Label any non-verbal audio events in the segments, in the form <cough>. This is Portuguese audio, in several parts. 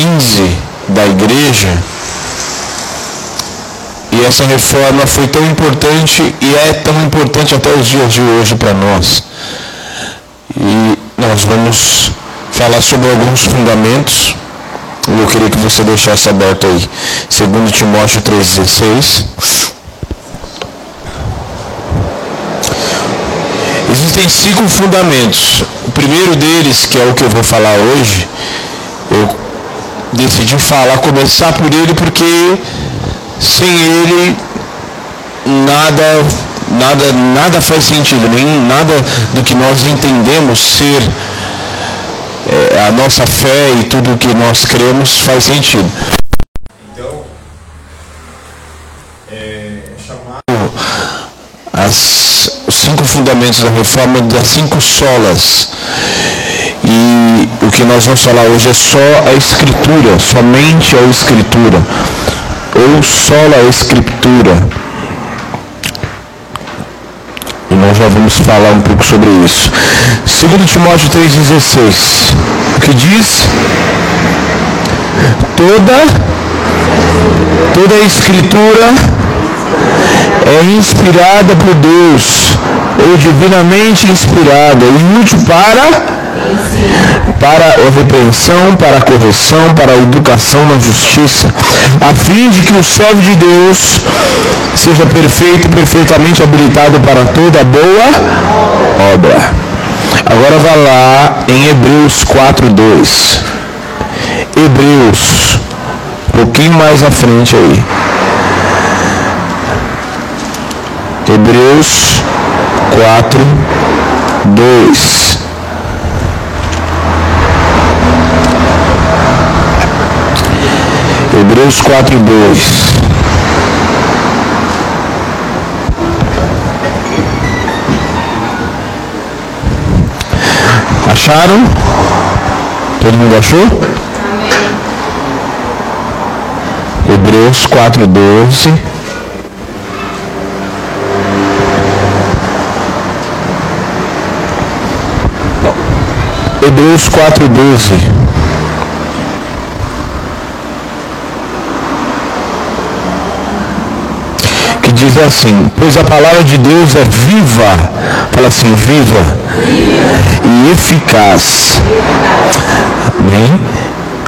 15 da igreja. E essa reforma foi tão importante e é tão importante até os dias de hoje para nós. E nós vamos falar sobre alguns fundamentos. Eu queria que você deixasse aberto aí. 2 Timóteo 3,16. Existem cinco fundamentos. O primeiro deles, que é o que eu vou falar hoje, eu decidi falar, começar por ele porque sem ele nada nada nada faz sentido, nem nada do que nós entendemos ser é, a nossa fé e tudo o que nós cremos faz sentido. Então, é chamado as, os cinco fundamentos da reforma das cinco solas. E o que nós vamos falar hoje é só a escritura, somente a escritura, ou só a escritura. E nós já vamos falar um pouco sobre isso. 2 Timóteo 3,16. O que diz? Toda, toda a escritura é inspirada por Deus, ou divinamente inspirada, e útil para para a repreensão, para a correção, para a educação na justiça, a fim de que o servo de Deus seja perfeito, perfeitamente habilitado para toda boa obra. Agora vá lá em Hebreus 4:2. Hebreus, um pouquinho mais à frente aí. Hebreus 4, 2. Hebreus 4, 2. Acharam? Todo mundo achou? Hebreus 4, 12. Hebreus 4, 12. Diz assim, pois a palavra de Deus é viva, fala assim, viva e eficaz. Amém?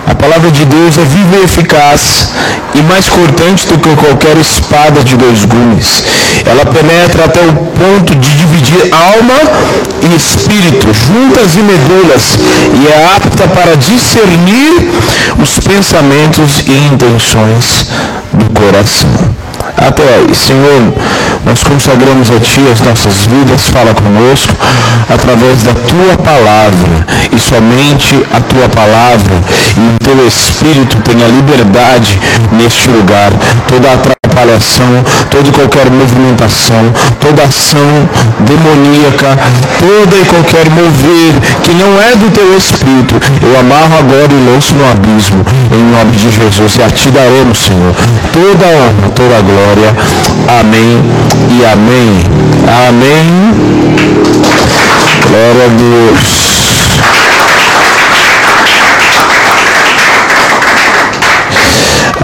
A palavra de Deus é viva e eficaz e mais cortante do que qualquer espada de dois gumes. Ela penetra até o ponto de dividir alma e espírito, juntas e medulas, e é apta para discernir os pensamentos e intenções do coração até aí. Senhor, nós consagramos a Ti as nossas vidas, fala conosco através da Tua palavra e somente a Tua palavra e o Teu Espírito tenha liberdade neste lugar. Toda a toda e qualquer movimentação, toda ação demoníaca, toda e qualquer mover que não é do teu espírito, eu amarro agora e lanço no abismo, em nome de Jesus. E a ti daremos, Senhor, toda a honra, toda a glória. Amém e amém. Amém. Glória a Deus.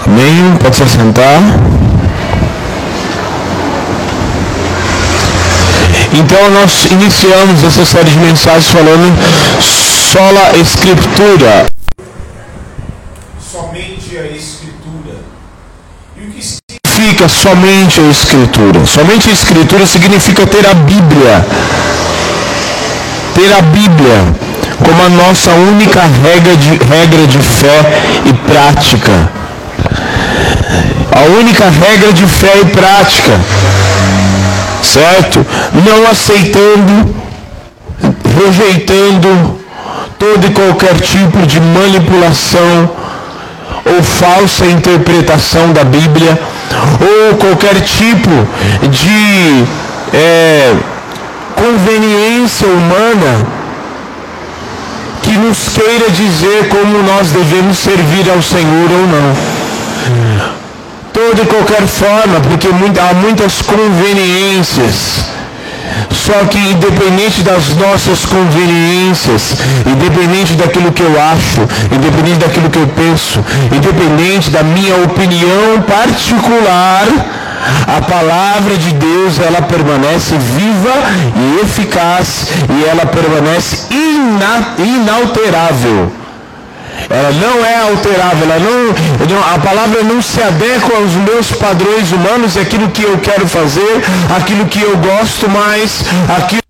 Amém. Pode se sentar. Então nós iniciamos essa série de mensagens falando sola escritura. Somente a escritura. E o que significa somente a escritura? Somente a escritura significa ter a Bíblia. Ter a Bíblia como a nossa única regra de, regra de fé e prática. A única regra de fé e prática certo? Não aceitando, rejeitando todo e qualquer tipo de manipulação ou falsa interpretação da Bíblia, ou qualquer tipo de é, conveniência humana que nos queira dizer como nós devemos servir ao Senhor ou não toda e qualquer forma, porque há muitas conveniências Só que independente das nossas conveniências, independente daquilo que eu acho, independente daquilo que eu penso, independente da minha opinião particular, a palavra de Deus ela permanece viva e eficaz e ela permanece ina, inalterável. Ela não é alterável, ela não, a palavra não se adequa aos meus padrões humanos, aquilo que eu quero fazer, aquilo que eu gosto mais, aquilo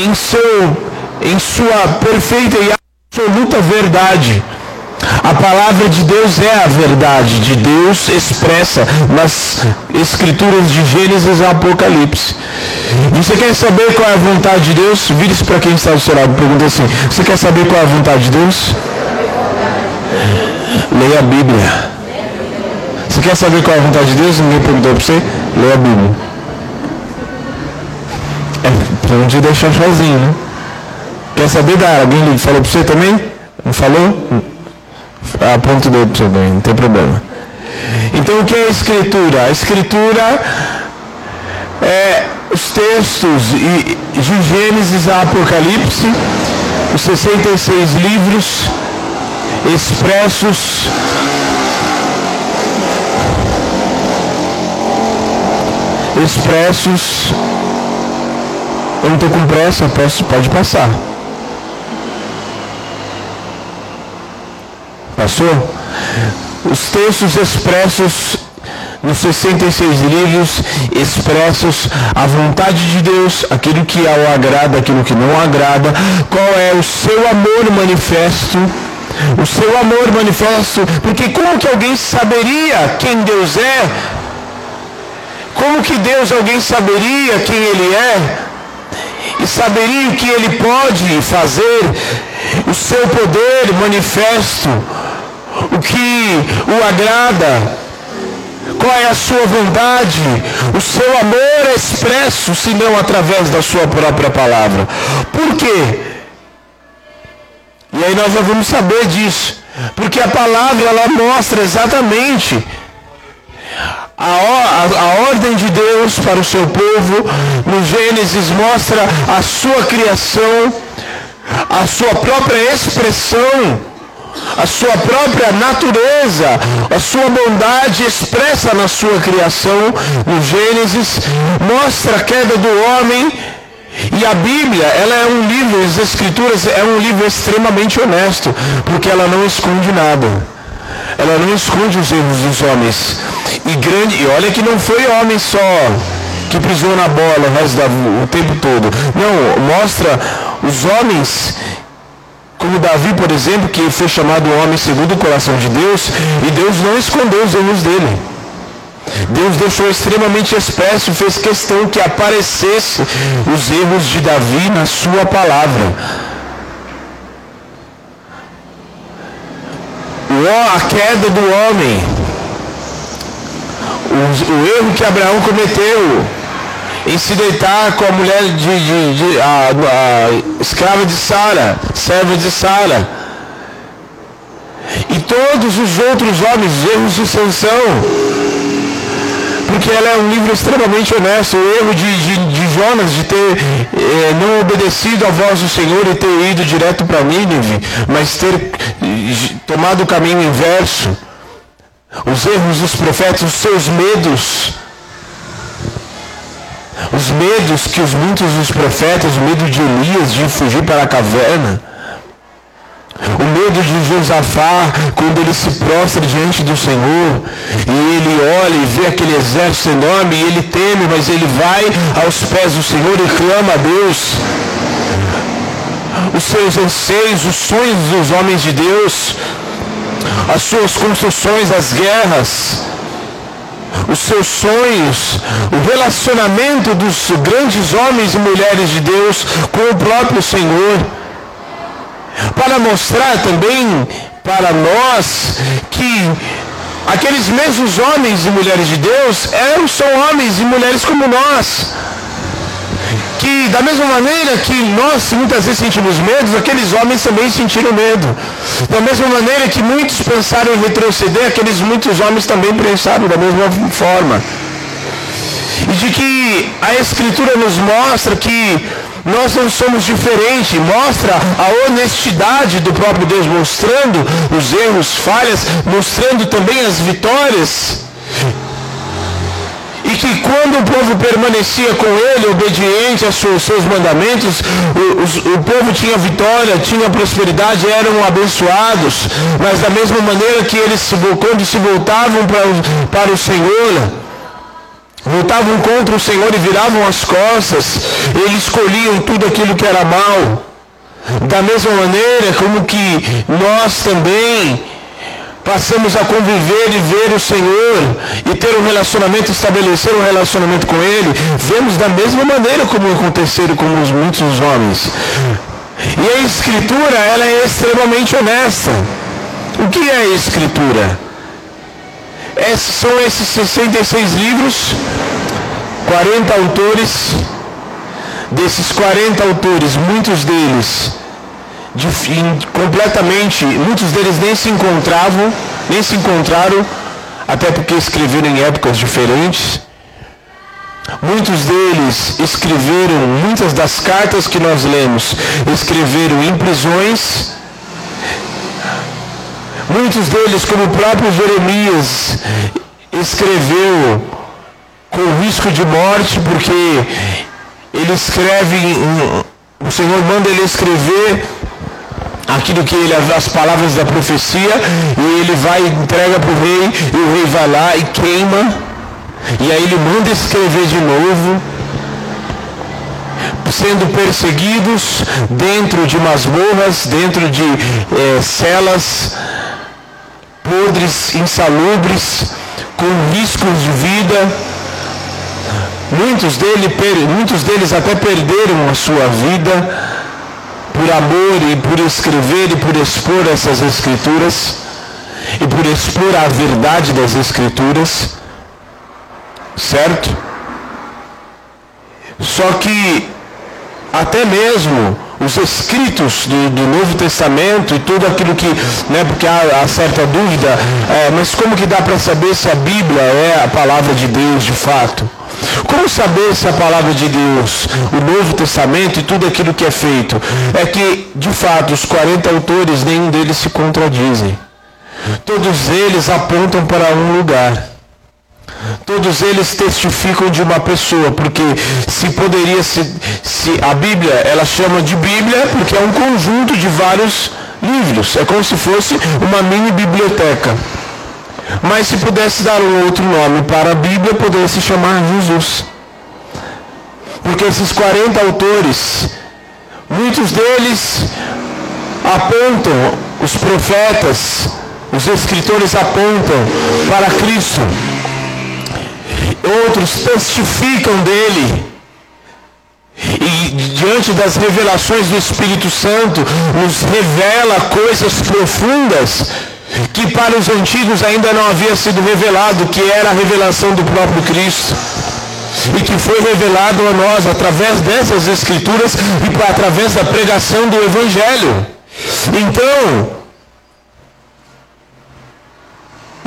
em, seu, em sua perfeita e absoluta verdade. A palavra de Deus é a verdade de Deus expressa nas escrituras de Gênesis e Apocalipse. Você quer saber qual é a vontade de Deus? Vire-se para quem está do seu lado. Pergunta assim: Você quer saber qual é a vontade de Deus? Leia a Bíblia. Você quer saber qual é a vontade de Deus? Ninguém perguntou para você? Leia a Bíblia. É, para não te deixar sozinho, né? Quer saber da alguém falou para você também? Não falou? Aponta o dedo para você também, não tem problema. Então o que é a escritura? A escritura é os textos de Gênesis a Apocalipse, os 66 livros expressos expressos eu não estou com pressa, posso, pode passar. Passou? Os textos expressos nos 66 livros expressos a vontade de Deus, aquilo que ao agrada, aquilo que não agrada, qual é o seu amor manifesto, o seu amor manifesto, porque como que alguém saberia quem Deus é? Como que Deus alguém saberia quem Ele é? E saberia o que ele pode fazer, o seu poder manifesto, o que o agrada, qual é a sua vontade, o seu amor é expresso, se não através da sua própria palavra. Por quê? E aí nós já vamos saber disso. Porque a palavra ela mostra exatamente a, a, a, ordem de Deus para o seu povo no Gênesis mostra a sua criação, a sua própria expressão, a sua própria natureza, a sua bondade expressa na sua criação no Gênesis, mostra a queda do homem e a Bíblia, ela é um livro, as Escrituras é um livro extremamente honesto, porque ela não esconde nada. Ela não esconde os erros dos homens. E grande, e olha que não foi homem só que pisou na bola o, resto da, o tempo todo. Não, mostra os homens como Davi, por exemplo, que foi chamado homem segundo o coração de Deus, e Deus não escondeu os erros dele. Deus deixou extremamente expresso, fez questão que aparecesse os erros de Davi na sua palavra. A queda do homem, o, o erro que Abraão cometeu, em se deitar com a mulher de, de, de a, a, escrava de Sara, serva de Sara. E todos os outros homens, erros de Sansão. Porque ela é um livro extremamente honesto. O erro de, de, Jonas de ter eh, não obedecido à voz do Senhor e ter ido direto para Nínive, mas ter eh, tomado o caminho inverso. Os erros dos profetas, os seus medos os medos que os muitos dos profetas, o medo de Elias de fugir para a caverna, o medo de Josafá quando ele se prostra diante do Senhor e ele olha e vê aquele exército enorme e ele teme, mas ele vai aos pés do Senhor e clama a Deus. Os seus anseios, os sonhos dos homens de Deus, as suas construções, as guerras, os seus sonhos, o relacionamento dos grandes homens e mulheres de Deus com o próprio Senhor. Para mostrar também para nós que aqueles mesmos homens e mulheres de Deus eram, são homens e mulheres como nós que da mesma maneira que nós muitas vezes sentimos medo, aqueles homens também sentiram medo. Da mesma maneira que muitos pensaram em retroceder, aqueles muitos homens também pensaram da mesma forma. E de que a Escritura nos mostra que nós não somos diferentes, mostra a honestidade do próprio Deus, mostrando os erros, falhas, mostrando também as vitórias. E que quando o povo permanecia com ele, obediente aos seus mandamentos, o, o, povo tinha vitória, tinha prosperidade, eram abençoados, mas da mesma maneira que eles, quando se voltavam para, para o Senhor, voltavam contra o Senhor e viravam as costas, eles escolhiam tudo aquilo que era mal. Da mesma maneira como que nós também passamos a conviver e ver o Senhor e ter um relacionamento, estabelecer um relacionamento com Ele, vemos da mesma maneira como aconteceram com os muitos homens. E a Escritura, ela é extremamente honesta. O que é a Escritura? É, são esses 66 livros, 40 autores. Desses 40 autores, muitos deles de, completamente, muitos deles nem se encontravam, nem se encontraram, até porque escreveram em épocas diferentes. Muitos deles escreveram, muitas das cartas que nós lemos, escreveram em prisões. Muitos deles, como o próprio Jeremias, escreveu com risco de morte, porque ele escreve, o Senhor manda ele escrever aquilo que ele, as palavras da profecia, e ele vai, entrega para o rei, e o rei vai lá e queima, e aí ele manda escrever de novo, sendo perseguidos dentro de masmorras, dentro de é, celas podres, insalubres, com riscos de vida. Muitos, dele, muitos deles até perderam a sua vida por amor e por escrever e por expor essas escrituras e por expor a verdade das escrituras, certo? Só que até mesmo os escritos do, do, Novo Testamento e tudo aquilo que, né, porque há, há certa dúvida, é, mas como que dá para saber se a Bíblia é a palavra de Deus de fato? Como saber se a palavra de Deus, o Novo Testamento e tudo aquilo que é feito? É que, de fato, os 40 autores, nenhum deles se contradizem. Todos eles apontam para um lugar. Todos eles testificam de uma pessoa, porque se poderia se, se a Bíblia, ela chama de Bíblia porque é um conjunto de vários livros. É como se fosse uma mini biblioteca. Mas se pudesse dar um outro nome para a Bíblia, poderia se chamar Jesus. Porque esses 40 autores, muitos deles apontam, os profetas, os escritores apontam para Cristo. Outros testificam dele. E diante das revelações do Espírito Santo, nos revela coisas profundas que para os antigos ainda não havia sido revelado, que era a revelação do próprio Cristo. E que foi revelado a nós através dessas escrituras e através da pregação do Evangelho. Então,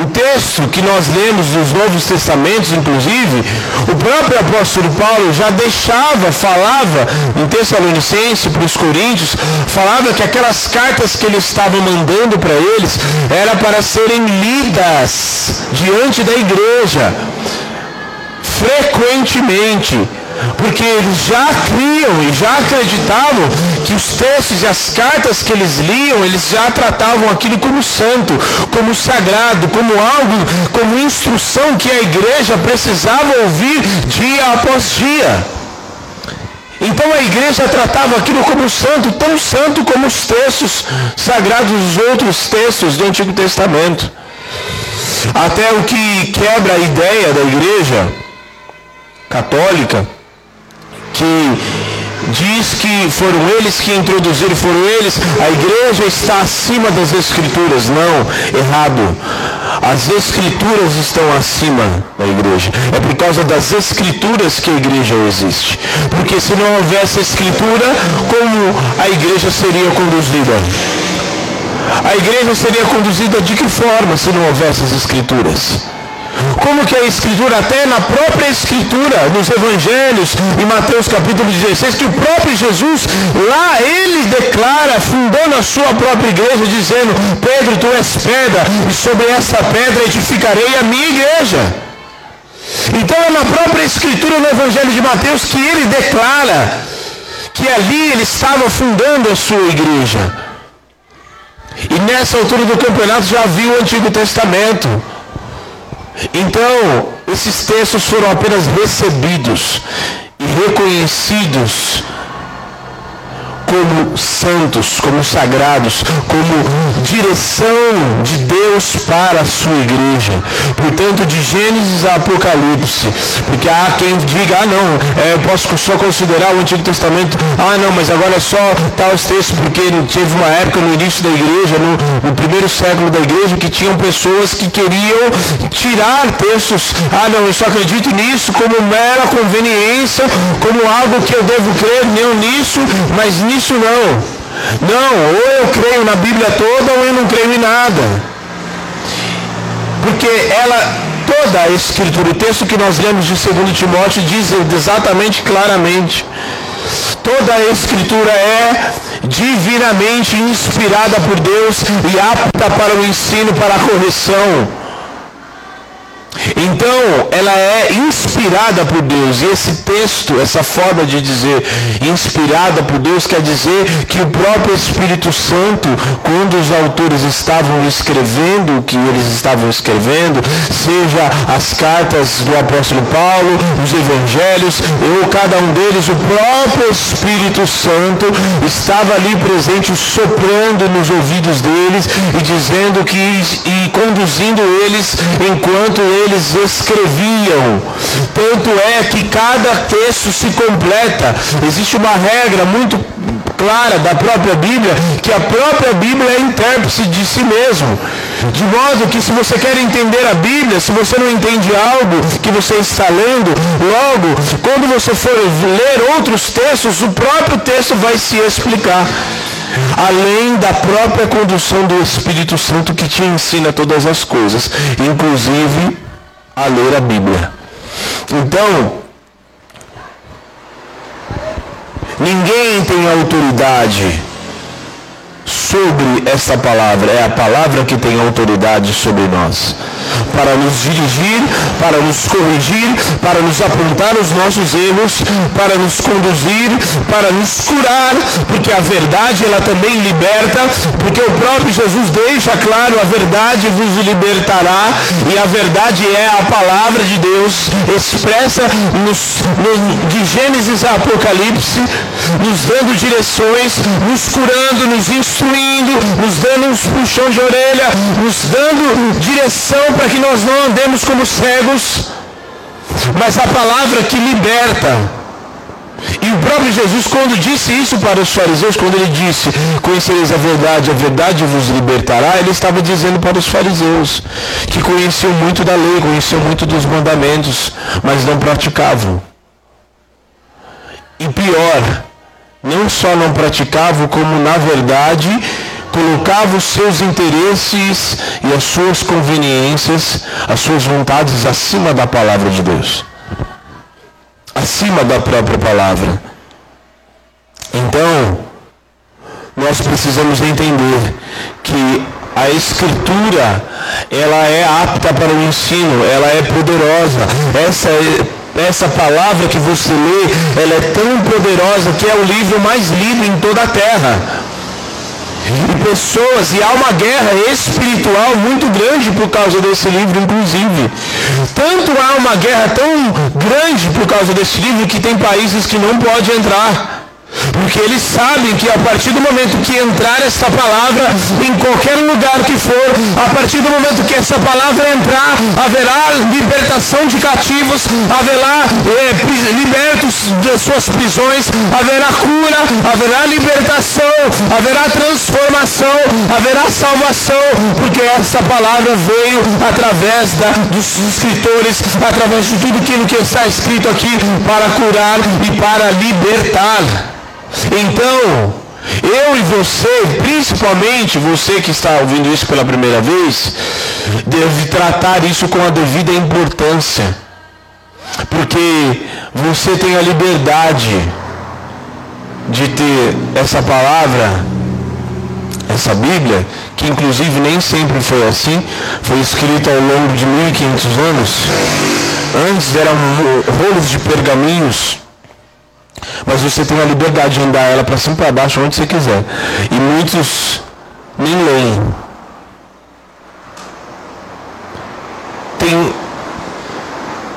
o texto que nós lemos dos Novos Testamentos, inclusive, o próprio apóstolo Paulo já deixava, falava em Tessalonicense para os Coríntios, falava que aquelas cartas que ele estava mandando para eles era para serem lidas diante da igreja frequentemente porque eles já criam e já acreditavam que os textos e as cartas que eles liam, eles já tratavam aquilo como santo, como sagrado, como algo, como instrução que a igreja precisava ouvir dia após dia. Então a igreja tratava aquilo como santo, tão santo como os textos sagrados, os outros textos do Antigo Testamento. Até o que quebra a ideia da igreja católica, que diz que foram eles que introduziram, foram eles, a igreja está acima das escrituras. Não, errado. As escrituras estão acima da igreja. É por causa das escrituras que a igreja existe. Porque se não houvesse escritura, como a igreja seria conduzida? A igreja seria conduzida de que forma se não houvesse as escrituras? Como que a Escritura, até na própria Escritura, nos Evangelhos, em Mateus capítulo 16, que o próprio Jesus, lá ele declara, fundando a sua própria igreja, dizendo, Pedro, tu és pedra, e sobre essa pedra edificarei a minha igreja. Então é na própria Escritura, no Evangelho de Mateus, que ele declara que ali ele estava fundando a sua igreja. E nessa altura do campeonato já viu o Antigo Testamento. Então, esses textos foram apenas recebidos e reconhecidos como santos, como sagrados, como direção de Deus para a sua igreja. Portanto, de Gênesis a Apocalipse. Porque há quem diga, ah não, é, eu posso só considerar o Antigo Testamento, ah não, mas agora é só tal texto, porque teve uma época no início da igreja, no, no primeiro século da igreja, que tinham pessoas que queriam tirar textos, ah não, eu só acredito nisso como mera conveniência, como algo que eu devo crer, não nisso, mas nisso isso não. Não, ou eu creio na Bíblia toda ou eu não creio em nada. Porque ela, toda a escritura, o texto que nós lemos de 2 Timóteo diz exatamente claramente. Toda a escritura é divinamente inspirada por Deus e apta para o ensino, para a correção então, ela é inspirada por Deus. E esse texto, essa forma de dizer inspirada por Deus, quer dizer que o próprio Espírito Santo, quando os autores estavam escrevendo o que eles estavam escrevendo, seja as cartas do apóstolo Paulo, os evangelhos, ou cada um deles, o próprio Espírito Santo estava ali presente, soprando nos ouvidos deles e dizendo que e conduzindo eles enquanto eles eles escreviam. Tanto é que cada texto se completa. Existe uma regra muito clara da própria Bíblia, que a própria Bíblia é intérprete de si mesmo. De modo que se você quer entender a Bíblia, se você não entende algo que você está lendo, logo, quando você for ler outros textos, o próprio texto vai se explicar além da própria condução do Espírito Santo que te ensina todas as coisas, inclusive a ler a Bíblia. Então, ninguém tem autoridade sobre essa palavra. É a palavra que tem autoridade sobre nós. Para nos dirigir, para nos corrigir, para nos apontar os nossos erros, para nos conduzir, para nos curar, porque a verdade ela também liberta, porque o próprio Jesus deixa claro, a verdade vos libertará, e a verdade é a palavra de Deus expressa nos, de Gênesis a Apocalipse, nos dando direções, nos curando, nos instruindo, nos dando uns puxão de orelha, nos dando direção para que nós não andemos como cegos, mas a palavra que liberta. E o próprio Jesus, quando disse isso para os fariseus, quando ele disse, conhecereis a verdade, a verdade vos libertará, ele estava dizendo para os fariseus, que conheciam muito da lei, conheciam muito dos mandamentos, mas não praticavam. E pior, não só não praticava, como na verdade colocava os seus interesses e as suas conveniências, as suas vontades acima da palavra de Deus. Acima da própria palavra. Então, nós precisamos entender que a escritura, ela é apta para o ensino, ela é poderosa. Essa é essa palavra que você lê, ela é tão poderosa que é o livro mais lido em toda a terra. E pessoas, e há uma guerra espiritual muito grande por causa desse livro, inclusive. Tanto há uma guerra tão grande por causa desse livro que tem países que não pode entrar. Porque eles sabem que a partir do momento que entrar essa palavra em qualquer lugar que for, a partir do momento que essa palavra entrar, haverá libertação de cativos, haverá é, libertos de suas prisões, haverá cura, haverá libertação, haverá transformação, haverá salvação, porque essa palavra veio através da, dos escritores, através de tudo aquilo que está escrito aqui para curar e para libertar. Então, eu e você, principalmente você que está ouvindo isso pela primeira vez, deve tratar isso com a devida importância. Porque você tem a liberdade de ter essa palavra, essa Bíblia, que inclusive nem sempre foi assim, foi escrita ao longo de 1500 anos. Antes eram rolos de pergaminhos mas você tem a liberdade de andar ela para cima e para baixo onde você quiser. E muitos nem leem. Tem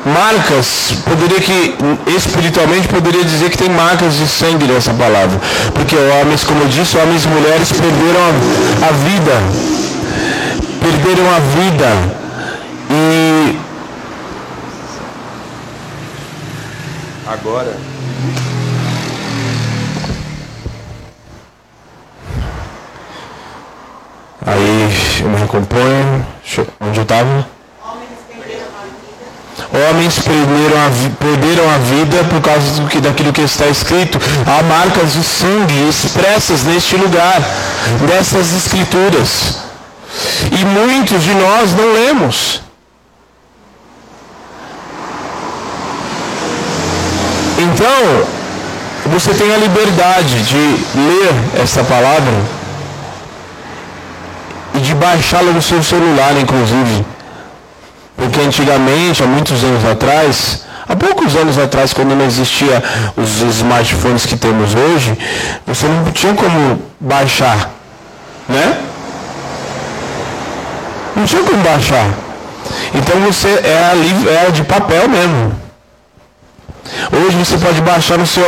marcas, poderia que espiritualmente poderia dizer que tem marcas de sangue nessa palavra. Porque homens, como eu disse, homens e mulheres perderam a, a vida. Perderam a vida. E agora Aí eu me recomponho. Onde eu estava? Homens perderam a, perderam a vida por causa do que, daquilo que está escrito. Há marcas de sangue expressas neste lugar, dessas escrituras. E muitos de nós não lemos. Então, você tem a liberdade de ler essa palavra e de baixá-la no seu celular, inclusive. Porque antigamente, há muitos anos atrás, há poucos anos atrás, quando não existia os smartphones que temos hoje, você não tinha como baixar, né? Não tinha como baixar. Então você é, é de papel mesmo. Hoje você pode baixar no seu,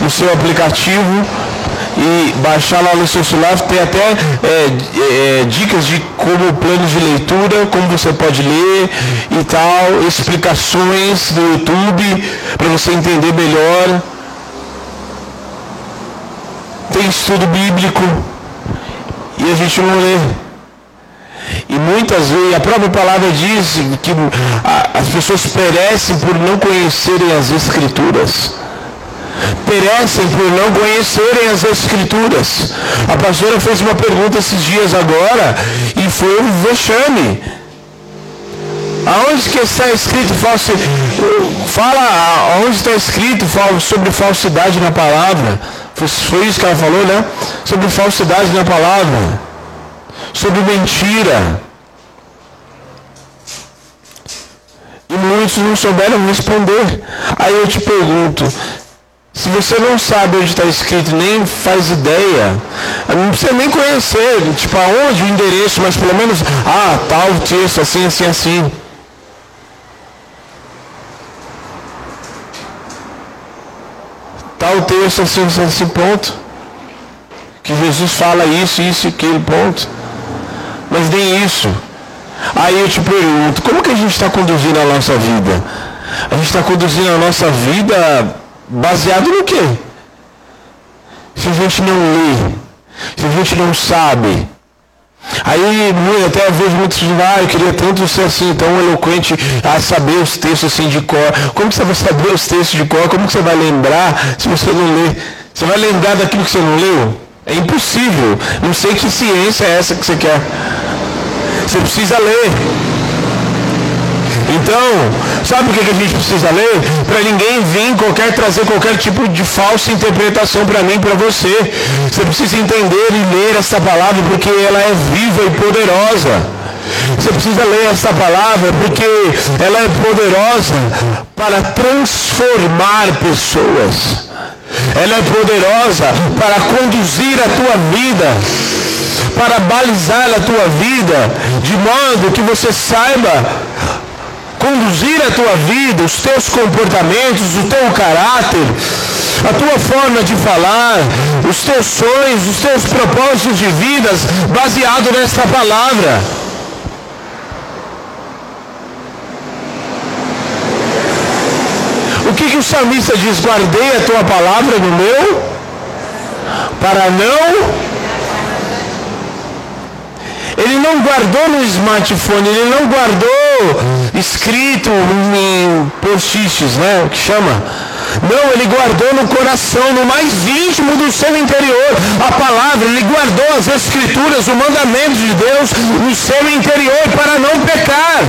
no seu aplicativo e baixar lá no seu celular, tem até é, é, dicas de como planos de leitura, como você pode ler e tal, explicações do YouTube para você entender melhor. Tem estudo bíblico e a gente não lê. E muitas vezes a própria palavra diz que as pessoas perecem por não conhecerem as escrituras perecem por não conhecerem as Escrituras. A pastora fez uma pergunta esses dias agora e foi um vexame. Aonde que está escrito falsidade? Fala aonde está escrito sobre falsidade na palavra. Foi isso que ela falou, né? Sobre falsidade na palavra. Sobre mentira. E muitos não souberam responder. Aí eu te pergunto, se você não sabe onde está escrito, nem faz ideia, não precisa nem conhecer, tipo, aonde o endereço, mas pelo menos, ah, tal texto, assim, assim, assim. Tal texto, assim, assim, assim, ponto. Que Jesus fala isso, isso e aquilo, ponto. Mas nem isso. Aí eu te pergunto, como que a gente está conduzindo a nossa vida? A gente está conduzindo a nossa vida Baseado no quê? Se a gente não lê, se a gente não sabe. Aí até vejo muitos dizendo, ah, eu queria tanto ser assim, tão eloquente, a saber os textos assim de cor. Como você vai saber os textos de cor? Como você vai lembrar se você não lê? Você vai lembrar daquilo que você não leu? É impossível. Não sei que ciência é essa que você quer. Você precisa ler. Então, sabe o que a gente precisa ler? Para ninguém vir qualquer trazer qualquer tipo de falsa interpretação para mim, para você. Você precisa entender e ler essa palavra porque ela é viva e poderosa. Você precisa ler essa palavra porque ela é poderosa para transformar pessoas. Ela é poderosa para conduzir a tua vida, para balizar a tua vida, de modo que você saiba conduzir a tua vida, os teus comportamentos, o teu caráter, a tua forma de falar, os teus sonhos, os teus propósitos de vidas, baseado nesta palavra. O que, que o salmista diz? Guardei a tua palavra no meu, para não ele não guardou no smartphone, ele não guardou escrito em post-its, né? O que chama? Não, ele guardou no coração, no mais íntimo do seu interior, a palavra, ele guardou as escrituras, o mandamento de Deus no seu interior para não pecar.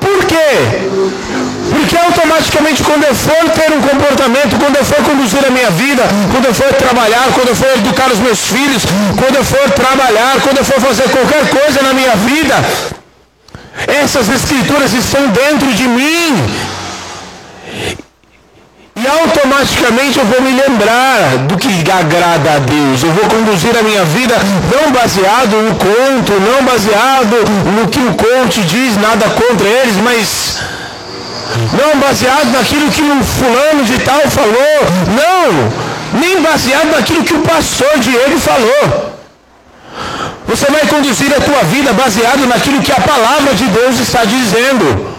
Por quê? Porque automaticamente quando eu for ter um comportamento, quando eu for conduzir a minha vida, quando eu for trabalhar, quando eu for educar os meus filhos, quando eu for trabalhar, quando eu for fazer qualquer coisa na minha vida, essas escrituras estão dentro de mim. E automaticamente eu vou me lembrar do que agrada a Deus. Eu vou conduzir a minha vida não baseado no conto, não baseado no que o conte diz, nada contra eles, mas não baseado naquilo que o fulano de tal falou, não, nem baseado naquilo que o pastor Diego falou. Você vai conduzir a tua vida baseado naquilo que a palavra de Deus está dizendo.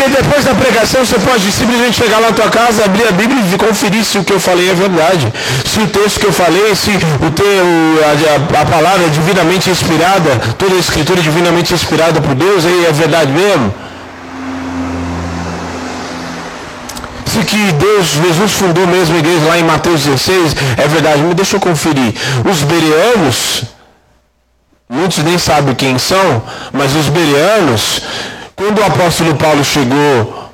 Porque depois da pregação você pode simplesmente chegar lá na tua casa, abrir a Bíblia e conferir se o que eu falei é verdade. Se o texto que eu falei, se o teu, a, a, palavra é divinamente inspirada, toda a escritura é divinamente inspirada por Deus, aí é verdade mesmo. Se que Deus, Jesus fundou mesmo a igreja lá em Mateus 16, é verdade, mas deixa eu conferir. Os bereanos, muitos nem sabem quem são, mas os bereanos quando o apóstolo Paulo chegou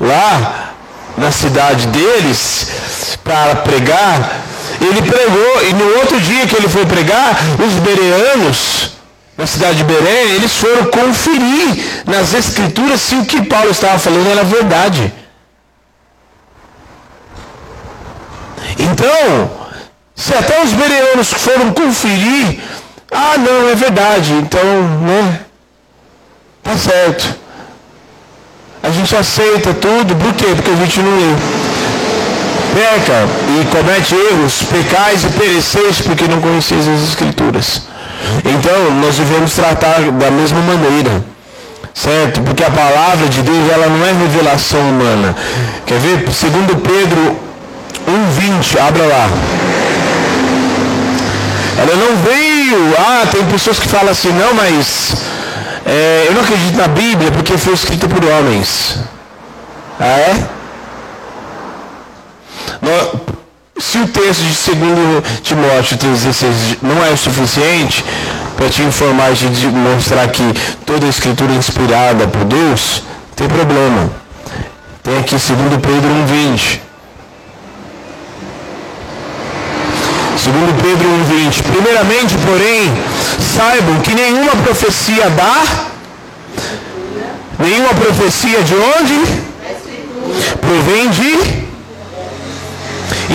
lá na cidade deles para pregar, ele pregou e no outro dia que ele foi pregar, os bereanos na cidade de Berém, eles foram conferir nas escrituras se o que Paulo estava falando era verdade. Então, se até os bereanos foram conferir, ah não, é verdade, então, né? Tá certo. A gente aceita tudo, por quê? Porque a gente não lê. Peca e comete erros, pecais e pereceis porque não conheceis as Escrituras. Então, nós devemos tratar da mesma maneira. Certo? Porque a palavra de Deus, ela não é revelação humana. Quer ver? Segundo Pedro 1,20, abra lá. Ela não veio. Ah, tem pessoas que falam assim, não, mas é, eu não acredito na Bíblia porque foi escrita por homens. Ah, é? se o texto de 2 Timóteo 3,16 não é o suficiente para te informar e te mostrar que toda a escritura é inspirada por Deus, tem problema. Tem aqui 2 Pedro 1,20. Segundo Pedro 1,20. Primeiramente, porém, saibam que nenhuma profecia dá, nenhuma profecia de onde? Provém de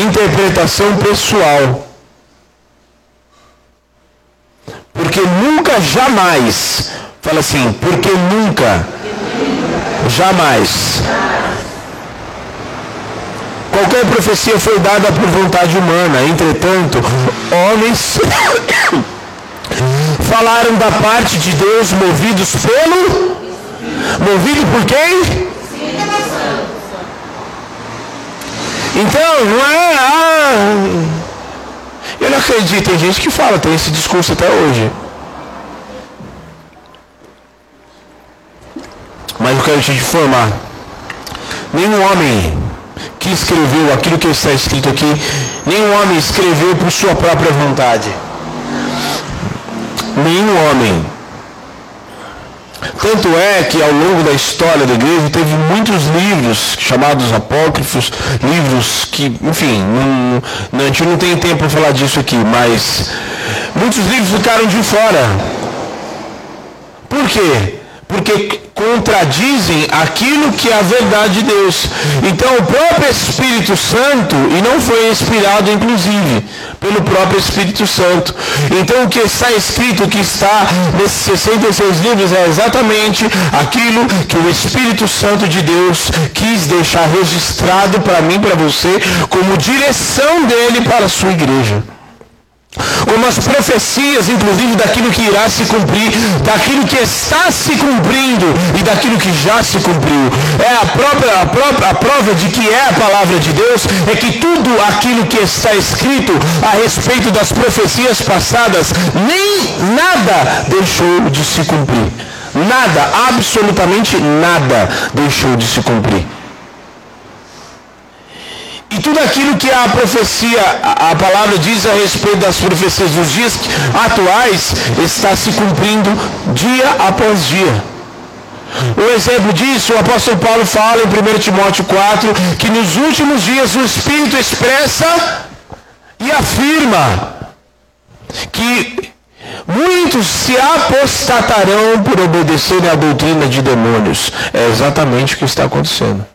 interpretação pessoal. Porque nunca, jamais, fala assim, porque nunca, jamais Qualquer profecia foi dada por vontade humana, entretanto, homens <coughs> falaram da parte de Deus movidos pelo. Movido por quem? Então, não é. Ah, eu não acredito, tem gente que fala, tem esse discurso até hoje. Mas eu quero te informar. Nenhum homem que escreveu aquilo que está escrito aqui, nenhum homem escreveu por sua própria vontade. Nenhum homem. Tanto é que ao longo da história da igreja teve muitos livros chamados apócrifos, livros que, enfim, não, não, a gente não tem tempo para falar disso aqui, mas muitos livros ficaram de fora. Por quê? Porque contradizem aquilo que é a verdade de Deus. Então o próprio Espírito Santo, e não foi inspirado inclusive pelo próprio Espírito Santo. Então o que está escrito, o que está nesses 66 livros é exatamente aquilo que o Espírito Santo de Deus quis deixar registrado para mim, para você, como direção dele para a sua igreja como as profecias, inclusive daquilo que irá se cumprir, daquilo que está se cumprindo e daquilo que já se cumpriu. É a própria, a própria a prova de que é a palavra de Deus, é que tudo aquilo que está escrito a respeito das profecias passadas, nem nada deixou de se cumprir. Nada, absolutamente nada deixou de se cumprir. E tudo aquilo que a profecia, a palavra diz a respeito das profecias dos dias atuais, está se cumprindo dia após dia. Um exemplo disso, o apóstolo Paulo fala em 1 Timóteo 4, que nos últimos dias o Espírito expressa e afirma que muitos se apostatarão por obedecerem à doutrina de demônios. É exatamente o que está acontecendo.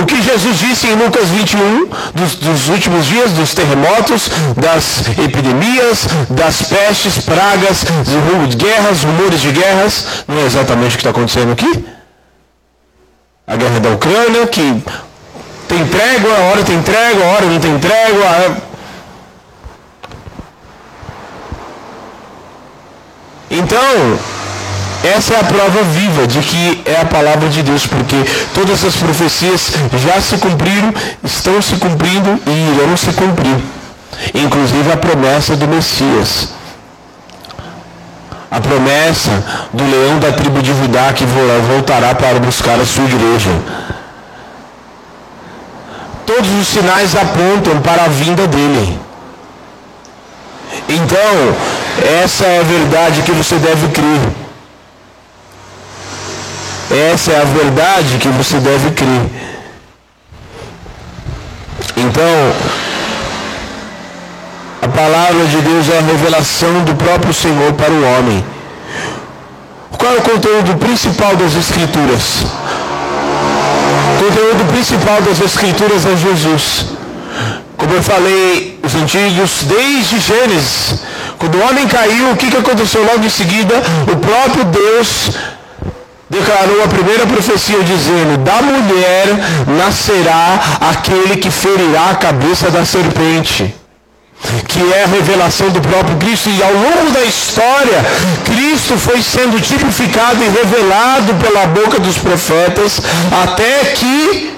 O que Jesus disse em Lucas 21, dos, dos, últimos dias, dos terremotos, das epidemias, das pestes, pragas, de guerras, rumores de guerras, não é exatamente o que está acontecendo aqui? A guerra da Ucrânia, que tem trégua, a hora tem trégua, a hora não tem trégua. Então, essa é a prova viva de que é a palavra de Deus, porque todas as profecias já se cumpriram, estão se cumprindo e irão se cumprir. Inclusive a promessa do Messias. A promessa do leão da tribo de Judá que voltará para buscar a sua igreja. Todos os sinais apontam para a vinda dele. Então, essa é a verdade que você deve crer. Essa é a verdade que você deve crer. Então, a palavra de Deus é a revelação do próprio Senhor para o homem. Qual é o conteúdo principal das Escrituras? O conteúdo principal das Escrituras é Jesus. Como eu falei, os antigos, desde Gênesis, quando o homem caiu, o que, que aconteceu logo em seguida? O próprio Deus declarou a primeira profecia dizendo: Da mulher nascerá aquele que ferirá a cabeça da serpente. Que é a revelação do próprio Cristo, e ao longo da história, Cristo foi sendo tipificado e revelado pela boca dos profetas, até que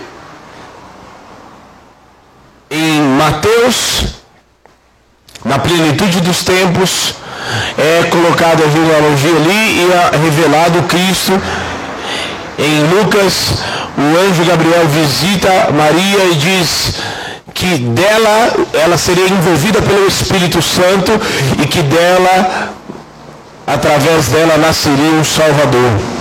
em Mateus, na plenitude dos tempos, é colocado a genealogia ali e é revelado Cristo. Em Lucas, o anjo Gabriel visita Maria e diz que dela ela seria envolvida pelo Espírito Santo e que dela, através dela, nasceria um Salvador.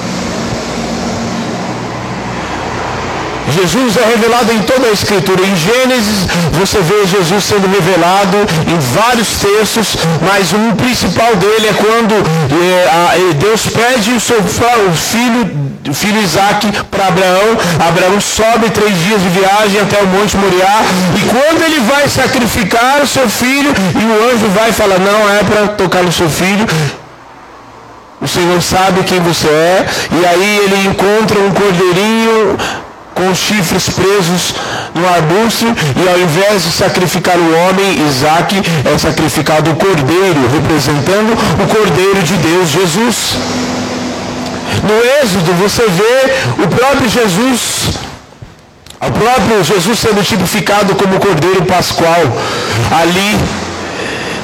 Jesus é revelado em toda a Escritura. Em Gênesis, você vê Jesus sendo revelado em vários textos, mas um principal dele é quando é, Deus pede o seu o filho, o filho Isaac para Abraão. Abraão sobe três dias de viagem até o Monte Moriá. E quando ele vai sacrificar o seu filho, e o anjo vai falar, não é para tocar no seu filho, o Senhor sabe quem você é, e aí ele encontra um cordeirinho com os chifres presos no arbusto, e ao invés de sacrificar o homem, Isaac é sacrificado o cordeiro, representando o cordeiro de Deus, Jesus. No Êxodo você vê o próprio Jesus, o próprio Jesus sendo tipificado como cordeiro pascual, ali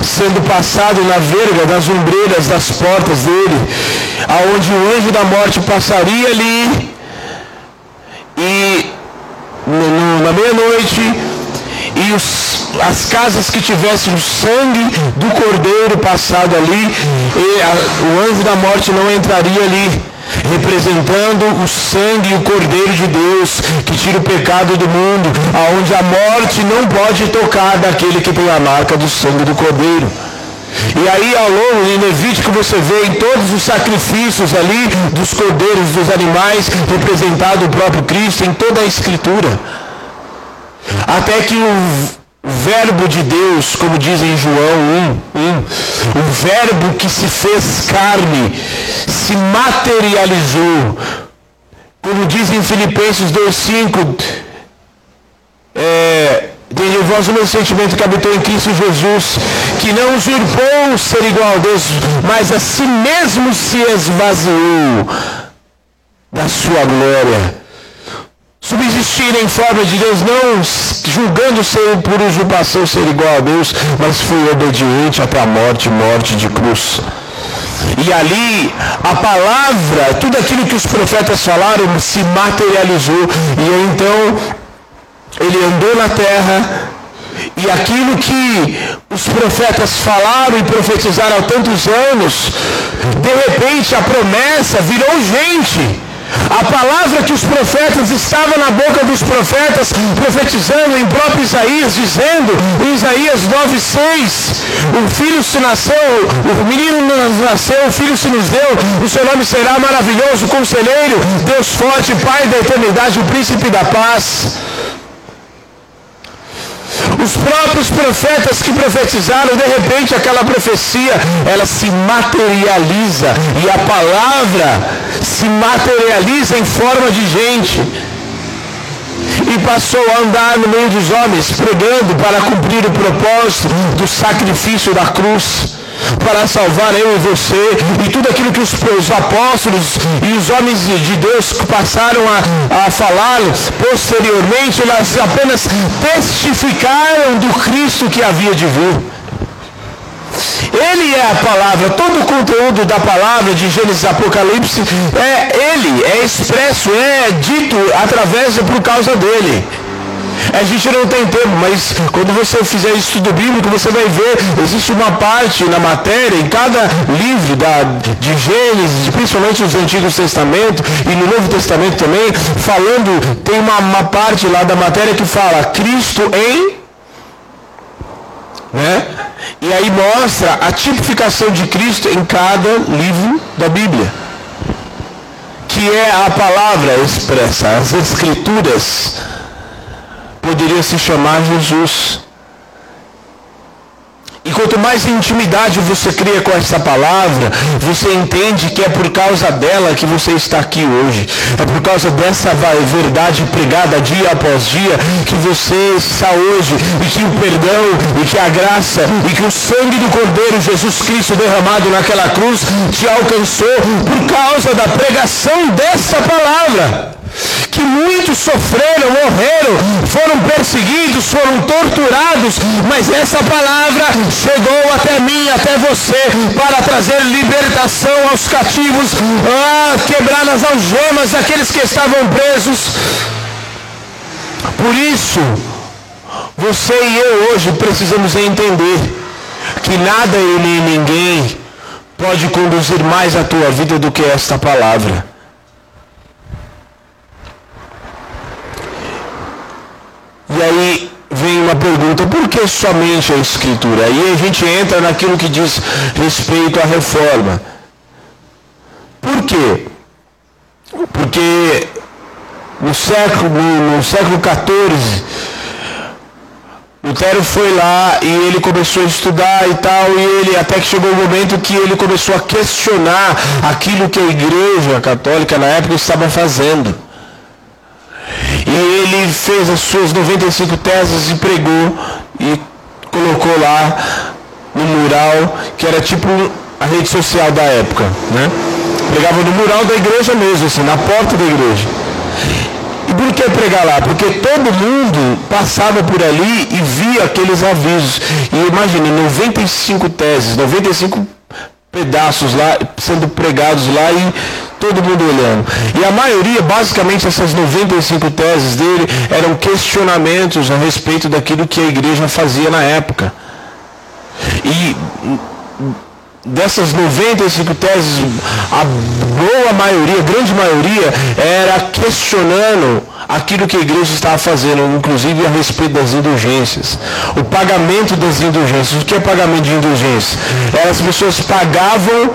sendo passado na verga das ombreiras das portas dele, aonde o anjo da morte passaria ali e no, na meia-noite e os, as casas que tivessem o sangue do cordeiro passado ali, a, o anjo da morte não entraria ali, representando o sangue e o cordeiro de Deus que tira o pecado do mundo, aonde a morte não pode tocar daquele que tem a marca do sangue do cordeiro. E aí ao longo de Levítico você vê em todos os sacrifícios ali dos cordeiros, dos animais, representado o próprio Cristo em toda a escritura. Até que o verbo de Deus, como diz em João 1, 1, o verbo que se fez carne, se materializou. Como diz em Filipenses 2,5, é, em vós o meu sentimento que habitou em Cristo Jesus, que não usurpou ser igual a Deus, mas a si mesmo se esvaziou da sua glória subsistir em forma de Deus, não julgando ser por usurpação ser igual a Deus, mas foi obediente até a morte, morte de cruz. E ali a palavra, tudo aquilo que os profetas falaram se materializou. E então ele andou na terra e aquilo que os profetas falaram e profetizaram há tantos anos, de repente a promessa virou gente. A palavra que os profetas estava na boca dos profetas, profetizando em próprio Isaías, dizendo, em Isaías 9,6, o filho se nasceu, o menino nasceu, o filho se nos deu, o seu nome será maravilhoso, conselheiro, Deus forte, Pai da eternidade, o príncipe da paz. Os próprios profetas que profetizaram, de repente aquela profecia, ela se materializa e a palavra se materializa em forma de gente. E passou a andar no meio dos homens, pregando para cumprir o propósito do sacrifício da cruz para salvar eu e você e tudo aquilo que os, os apóstolos e os homens de Deus passaram a, a falar posteriormente, elas apenas testificaram do Cristo que havia de vir. Ele é a palavra, todo o conteúdo da palavra de Gênesis Apocalipse é ele, é expresso, é dito através por causa dele. A gente não tem tempo, mas quando você fizer estudo bíblico, você vai ver, existe uma parte na matéria, em cada livro da, de Gênesis, principalmente nos Antigos Testamentos e no Novo Testamento também, falando, tem uma, uma parte lá da matéria que fala Cristo em. Né? E aí mostra a tipificação de Cristo em cada livro da Bíblia. Que é a palavra expressa, as escrituras poderia se chamar Jesus. E quanto mais intimidade você cria com essa palavra, você entende que é por causa dela que você está aqui hoje. É por causa dessa verdade pregada dia após dia que você está hoje. E que o perdão, e que a graça, e que o sangue do Cordeiro Jesus Cristo derramado naquela cruz te alcançou por causa da pregação dessa palavra que muitos sofreram, morreram, foram perseguidos, foram torturados, mas essa palavra chegou até mim, até você, para trazer libertação aos cativos, a quebrar as algemas daqueles que estavam presos. Por isso, você e eu hoje precisamos entender que nada e nem ninguém pode conduzir mais a tua vida do que esta palavra. E aí vem uma pergunta, por que somente a escritura? Aí a gente entra naquilo que diz respeito à reforma. Por quê? Porque no século, no, no século XIV, Lutero foi lá e ele começou a estudar e tal, e ele até que chegou o momento que ele começou a questionar aquilo que a igreja católica na época estava fazendo. E ele fez as suas 95 teses e pregou e colocou lá no mural, que era tipo a rede social da época, né? Pregava no mural da igreja mesmo, assim, na porta da igreja. E por que pregar lá? Porque todo mundo passava por ali e via aqueles avisos. E imagine, 95 teses, 95 pedaços lá, sendo pregados lá e todo mundo olhando. E a maioria, basicamente essas 95 teses dele, eram questionamentos a respeito daquilo que a igreja fazia na época. E dessas 95 teses, a boa maioria, a grande maioria, era questionando aquilo que a igreja estava fazendo, inclusive a respeito das indulgências. O pagamento das indulgências. O que é pagamento de indulgências? As pessoas pagavam,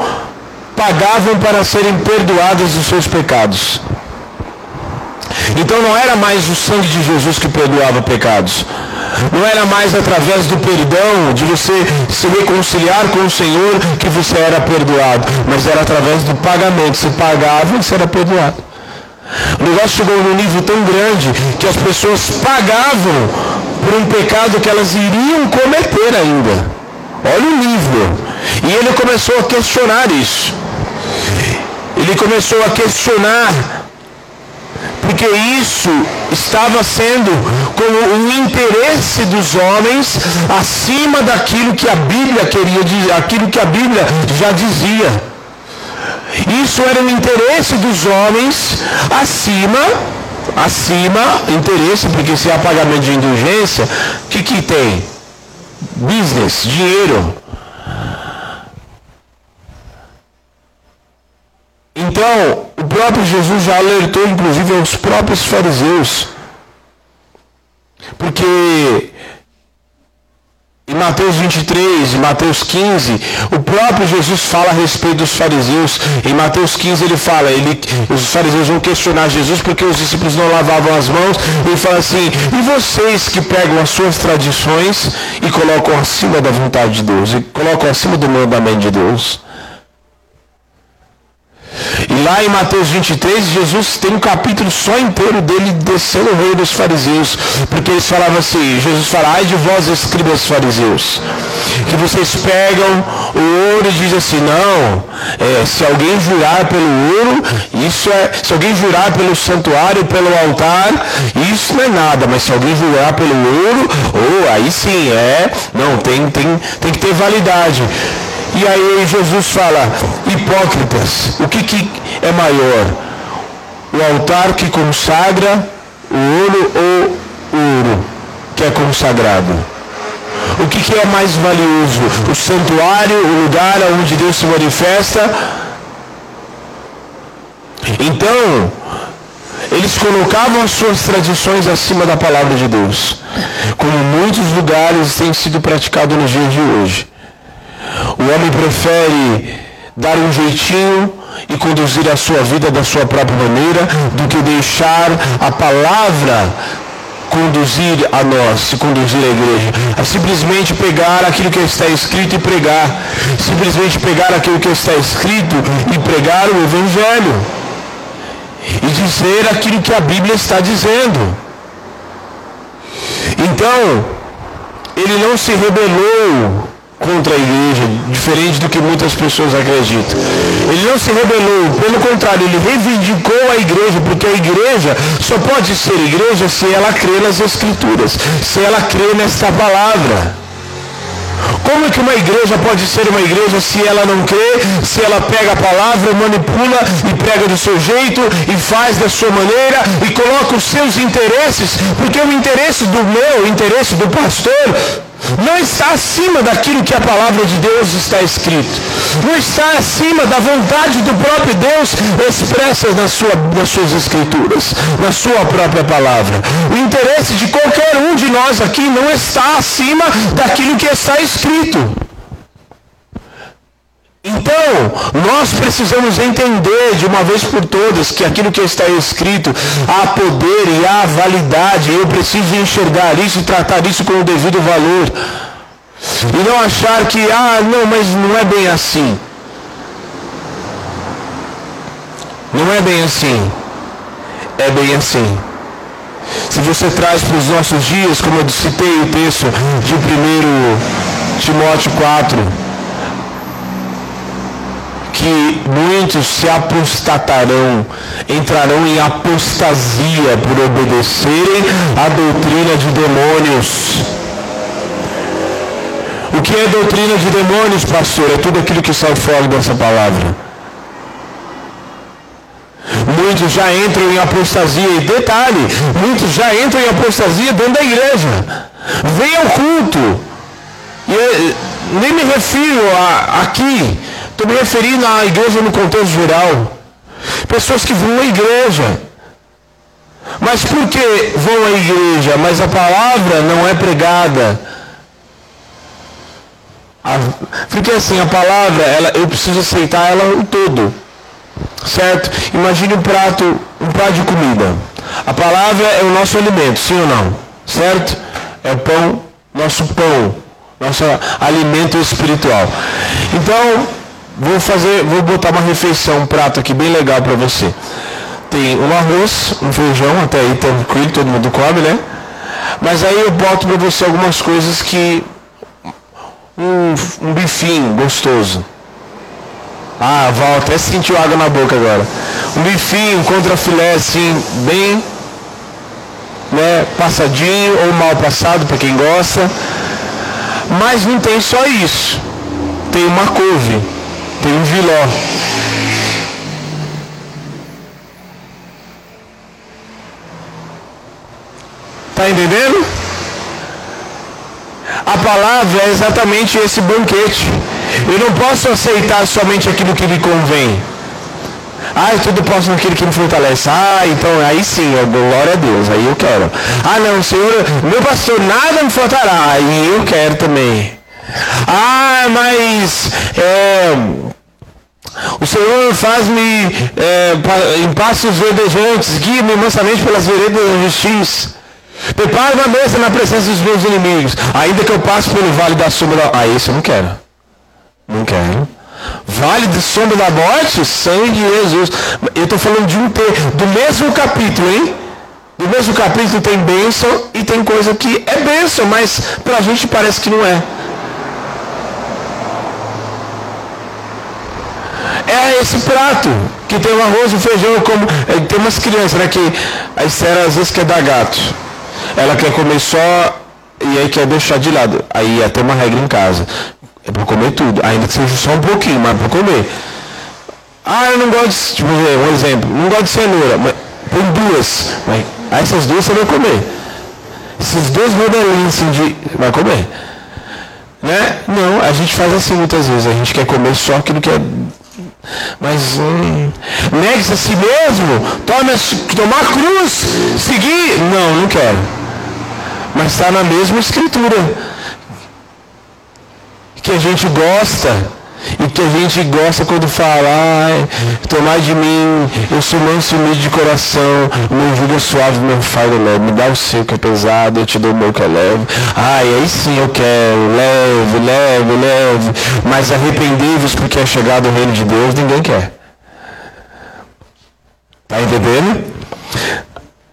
pagavam para serem perdoadas dos seus pecados. Então não era mais o sangue de Jesus que perdoava pecados, Não era mais através do perdão, de você se reconciliar com o Senhor que você era perdoado, mas era através do pagamento. Você pagava você era perdoado. O negócio chegou num nível tão grande que as pessoas pagavam por um pecado que elas iriam cometer ainda. Olha o nível. E ele começou a questionar isso. Ele começou a questionar porque isso estava sendo como um interesse dos homens acima daquilo que a Bíblia queria dizer, aquilo que a Bíblia já dizia. Isso era um interesse dos homens acima, acima, interesse, porque se há pagamento de indulgência, o que, que tem? Business, dinheiro. Então, o próprio Jesus já alertou, inclusive, aos próprios fariseus. Porque em Mateus 23, em Mateus 15, o próprio Jesus fala a respeito dos fariseus. Em Mateus 15 ele fala, ele, os fariseus vão questionar Jesus porque os discípulos não lavavam as mãos. Ele fala assim, e vocês que pegam as suas tradições e colocam acima da vontade de Deus, e colocam acima do mandamento de Deus? E lá em Mateus 23, Jesus tem um capítulo só inteiro dele descendo o rei dos fariseus. Porque eles falavam assim, Jesus fala, ai de vós escribas fariseus, que vocês pegam o ouro e dizem assim, não, é, se alguém jurar pelo ouro, isso é, se alguém jurar pelo santuário, pelo altar, isso não é nada, mas se alguém jurar pelo ouro, oh, aí sim, é, não, tem, tem, tem que ter validade. E aí Jesus fala, hipócritas, o que, que é maior? O altar que consagra o ouro ou o ouro que é consagrado? O que, que é mais valioso? O santuário, o lugar onde Deus se manifesta? Então, eles colocavam as suas tradições acima da palavra de Deus, como muitos lugares têm sido praticado nos dias de hoje. O homem prefere dar um jeitinho e conduzir a sua vida da sua própria maneira do que deixar a palavra conduzir a nós, conduzir à igreja. É simplesmente pegar aquilo que está escrito e pregar. Simplesmente pegar aquilo que está escrito e pregar o Evangelho. E dizer aquilo que a Bíblia está dizendo. Então, ele não se rebelou contra a igreja, diferente do que muitas pessoas acreditam. Ele não se rebelou, pelo contrário, ele reivindicou a igreja, porque a igreja só pode ser igreja se ela crê nas escrituras, se ela crê nesta palavra. Como é que uma igreja pode ser uma igreja se ela não crê, se ela pega a palavra, manipula e prega do seu jeito e faz da sua maneira e coloca os seus interesses, porque o interesse do meu, o interesse do pastor, não está acima daquilo que a palavra de Deus está escrito. Não está acima da vontade do próprio Deus expressa nas, sua, nas suas escrituras, na sua própria palavra. O interesse de qualquer um de nós aqui não está acima daquilo que está escrito. Então, nós precisamos entender de uma vez por todas que aquilo que está escrito há poder e há validade. Eu preciso enxergar isso e tratar isso com o devido valor. E não achar que, ah, não, mas não é bem assim. Não é bem assim. É bem assim. Se você traz para os nossos dias, como eu citei o texto de 1 Timóteo 4, que muitos se apostatarão, entrarão em apostasia por obedecerem à doutrina de demônios. O que é doutrina de demônios, pastor? É tudo aquilo que sai fora dessa palavra. Muitos já entram em apostasia. E detalhe, muitos já entram em apostasia dentro da igreja. Vem ao culto. E nem me refiro a, aqui Estou me referindo à igreja no contexto geral. Pessoas que vão à igreja. Mas por que vão à igreja? Mas a palavra não é pregada. Porque assim, a palavra, ela, eu preciso aceitar ela o todo. Certo? Imagine um prato, um prato de comida. A palavra é o nosso alimento, sim ou não? Certo? É o pão, nosso pão, nosso alimento espiritual. Então, vou fazer, vou botar uma refeição, um prato aqui bem legal para você. Tem um arroz, um feijão, até aí tranquilo, todo mundo come, né? Mas aí eu boto para você algumas coisas que. Um, um bifinho gostoso. Ah, Val até sentiu água na boca agora. Um bifinho, um contrafilé assim, bem né, passadinho ou mal passado para quem gosta. Mas não tem só isso. Tem uma couve, tem um viló. Tá entendendo? A palavra é exatamente esse banquete. Eu não posso aceitar somente aquilo que me convém. Ah, eu tudo posso naquele que me fortalece. Ah, então aí sim, glória a Deus, aí eu quero. Ah, não, Senhor, meu pastor, nada me faltará. Aí eu quero também. Ah, mas é, o Senhor faz-me é, em passos verdejantes, guia-me mansamente pelas veredas da justiça. Prepare uma mesa na presença dos meus inimigos. Ainda que eu passe pelo vale da sombra. Ah, isso eu não quero. Não quero. Vale de sombra da morte, sangue de Jesus. Eu estou falando de um ter, do mesmo capítulo, hein? Do mesmo capítulo tem bênção e tem coisa que é bênção, mas para a gente parece que não é. É esse prato que tem o arroz, o feijão, como é, tem umas crianças, né? Que a Esther às vezes quer dar gato. Ela quer comer só e aí quer deixar de lado. Aí até uma regra em casa. É para comer tudo, ainda que seja só um pouquinho, mas para comer. Ah, eu não gosto de, tipo, um exemplo, não gosto de cenoura, mas põe duas. Mas, essas duas você vai comer. Esses dois modelinhos assim de. Vai comer. Né? Não, a gente faz assim muitas vezes, a gente quer comer só aquilo que é. Mas hum, negue-se a si mesmo, tome, tomar cruz, seguir. Não, não quero. Mas está na mesma escritura que a gente gosta e que a gente gosta quando fala, ai, tomar de mim, eu sou manso e de coração, meu jugo é suave, meu fardo leve, me dá o seu que é pesado, eu te dou o meu que é leve. Ai, aí sim eu quero, leve, leve, leve, mas arrependei-vos porque é chegado o reino de Deus, ninguém quer. Tá entendendo?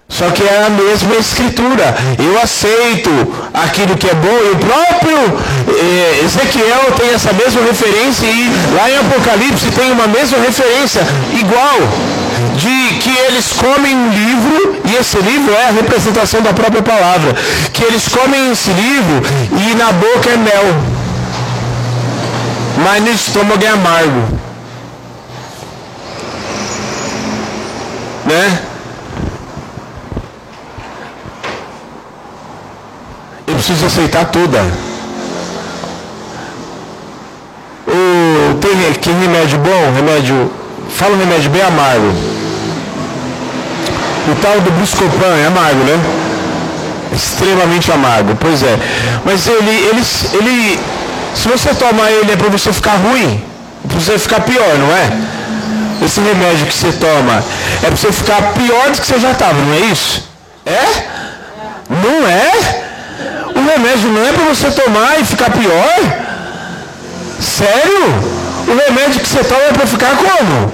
Só que é a mesma escritura. Eu aceito aquilo que é bom. E o próprio eh, Ezequiel tem essa mesma referência e lá em Apocalipse tem uma mesma referência igual. De que eles comem um livro, e esse livro é a representação da própria palavra. Que eles comem esse livro e na boca é mel. Mas no estômago é amargo. Né? Preciso aceitar toda. O, tem que remédio bom, remédio. Fala um remédio bem amargo. O tal do Buscopan é amargo, né? Extremamente amargo, pois é. Mas ele, ele, ele se você tomar ele é para você ficar ruim, para você ficar pior, não é? Esse remédio que você toma é para você ficar pior do que você já estava, não é isso? É? Não é? Remédio não é para você tomar e ficar pior? Sério? O remédio que você toma é para ficar como?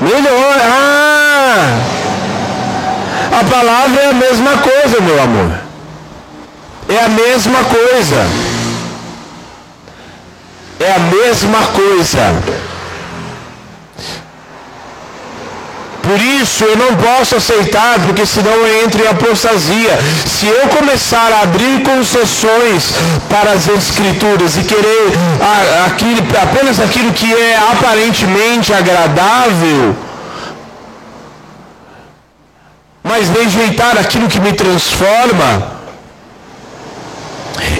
Melhor. Ah! A palavra é a mesma coisa, meu amor. É a mesma coisa. É a mesma coisa. Por isso eu não posso aceitar, porque senão eu entro em apostasia. Se eu começar a abrir concessões para as escrituras e querer aquilo, apenas aquilo que é aparentemente agradável, mas rejeitar aquilo que me transforma,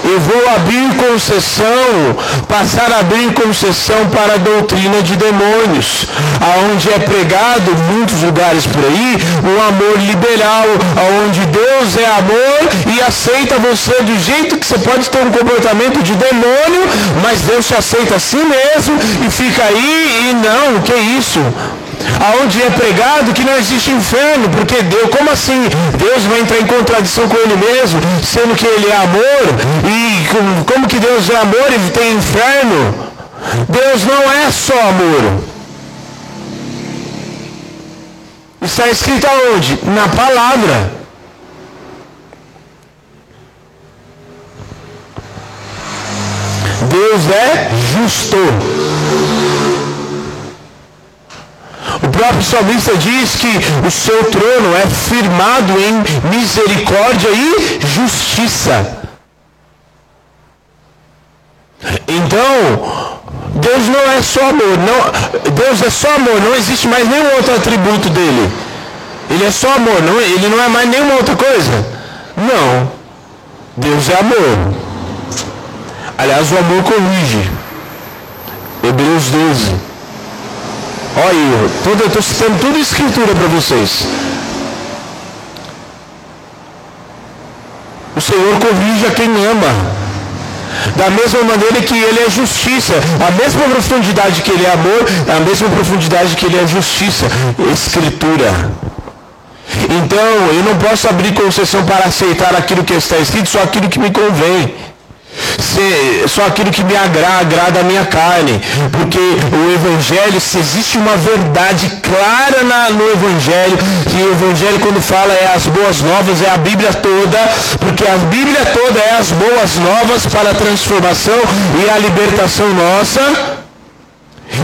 eu vou abrir concessão, passar a abrir concessão para a doutrina de demônios, aonde é pregado em muitos lugares por aí um amor liberal, aonde Deus é amor e aceita você do jeito que você pode ter um comportamento de demônio, mas Deus te aceita assim mesmo e fica aí e não, que isso? Aonde é pregado que não existe inferno, porque Deus, como assim? Deus vai entrar em contradição com ele mesmo, sendo que ele é amor, e como que Deus é amor e tem inferno? Deus não é só amor. Está escrito aonde? Na palavra. Deus é justo. O próprio salmista diz que o seu trono é firmado em misericórdia e justiça. Então, Deus não é só amor, não, Deus é só amor, não existe mais nenhum outro atributo dele. Ele é só amor, não, ele não é mais nenhuma outra coisa. Não. Deus é amor. Aliás, o amor corrige. Hebreus 12. Olha aí, eu estou citando tudo escritura para vocês. O Senhor corrige a quem ama. Da mesma maneira que ele é justiça. A mesma profundidade que ele é amor, a mesma profundidade que ele é justiça. Escritura. Então, eu não posso abrir concessão para aceitar aquilo que está escrito, só aquilo que me convém só aquilo que me agrada, agrada a minha carne. Porque o Evangelho, se existe uma verdade clara na, no Evangelho, que o Evangelho quando fala é as boas novas, é a Bíblia toda, porque a Bíblia toda é as boas novas para a transformação e a libertação nossa.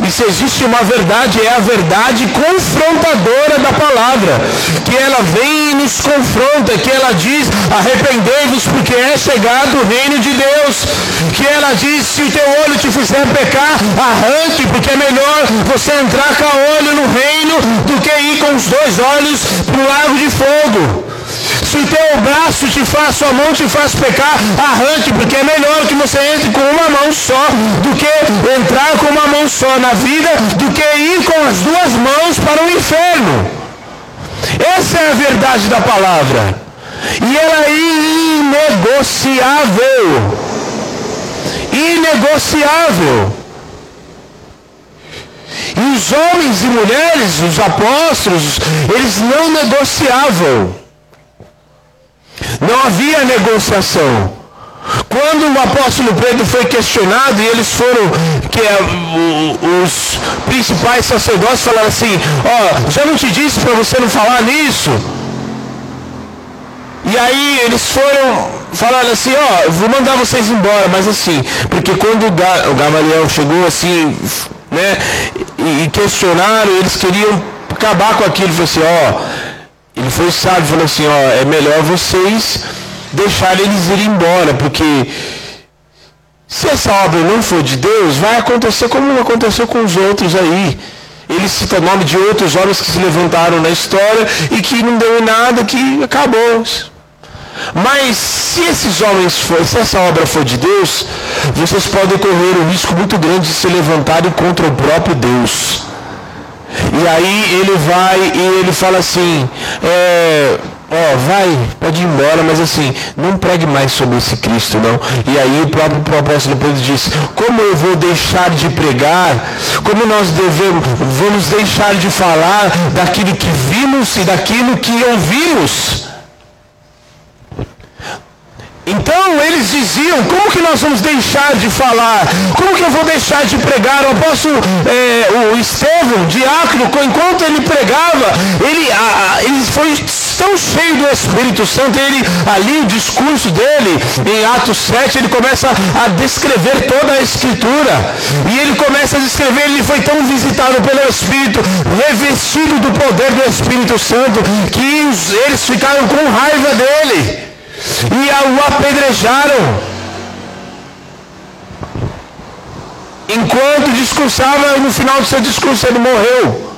E se existe uma verdade, é a verdade confrontadora da palavra. Que ela vem e nos confronta, que ela diz, arrependei-vos porque é chegado o reino de Deus. Que ela diz, se o teu olho te fizer pecar, arranque, porque é melhor você entrar com o olho no reino do que ir com os dois olhos para o lago de fogo. Se o teu braço te faz, sua mão te faz pecar, arranque, porque é melhor que você entre com uma mão só do que entrar com uma mão só na vida, do que ir com as duas mãos para o inferno. Essa é a verdade da palavra. E ela é inegociável. Inegociável. E os homens e mulheres, os apóstolos, eles não negociavam. Não havia negociação. Quando o apóstolo Pedro foi questionado e eles foram, que é, os principais sacerdotes falaram assim, ó, oh, já não te disse para você não falar nisso? E aí eles foram falando assim, ó, oh, vou mandar vocês embora, mas assim, porque quando o Gamaliel chegou assim, né, e, questionaram, eles queriam acabar com aquilo, falou assim, ó, oh, ele foi sábio falou assim, ó, é melhor vocês deixarem eles ir embora, porque se essa obra não for de Deus, vai acontecer como aconteceu com os outros aí. Ele cita o nome de outros homens que se levantaram na história e que não deu nada, que acabou. Mas se esses homens for, se essa obra for de Deus, vocês podem correr um risco muito grande de se levantarem contra o próprio Deus. E aí ele vai e ele fala assim, é, ó, vai, pode ir embora, mas assim, não pregue mais sobre esse Cristo, não. E aí o próprio apóstolo Pedro diz, como eu vou deixar de pregar? Como nós devemos, vamos deixar de falar daquilo que vimos e daquilo que ouvimos? Então eles diziam, como que nós vamos deixar de falar? Como que eu vou deixar de pregar? O apóstolo, é, o Estevão, diácono, enquanto ele pregava, ele, a, ele foi tão cheio do Espírito Santo, ele, ali o discurso dele, em Atos 7, ele começa a descrever toda a Escritura. E ele começa a descrever, ele foi tão visitado pelo Espírito, revestido do poder do Espírito Santo, que os, eles ficaram com raiva dele e o apedrejaram. Enquanto discursava, no final do seu discurso ele morreu.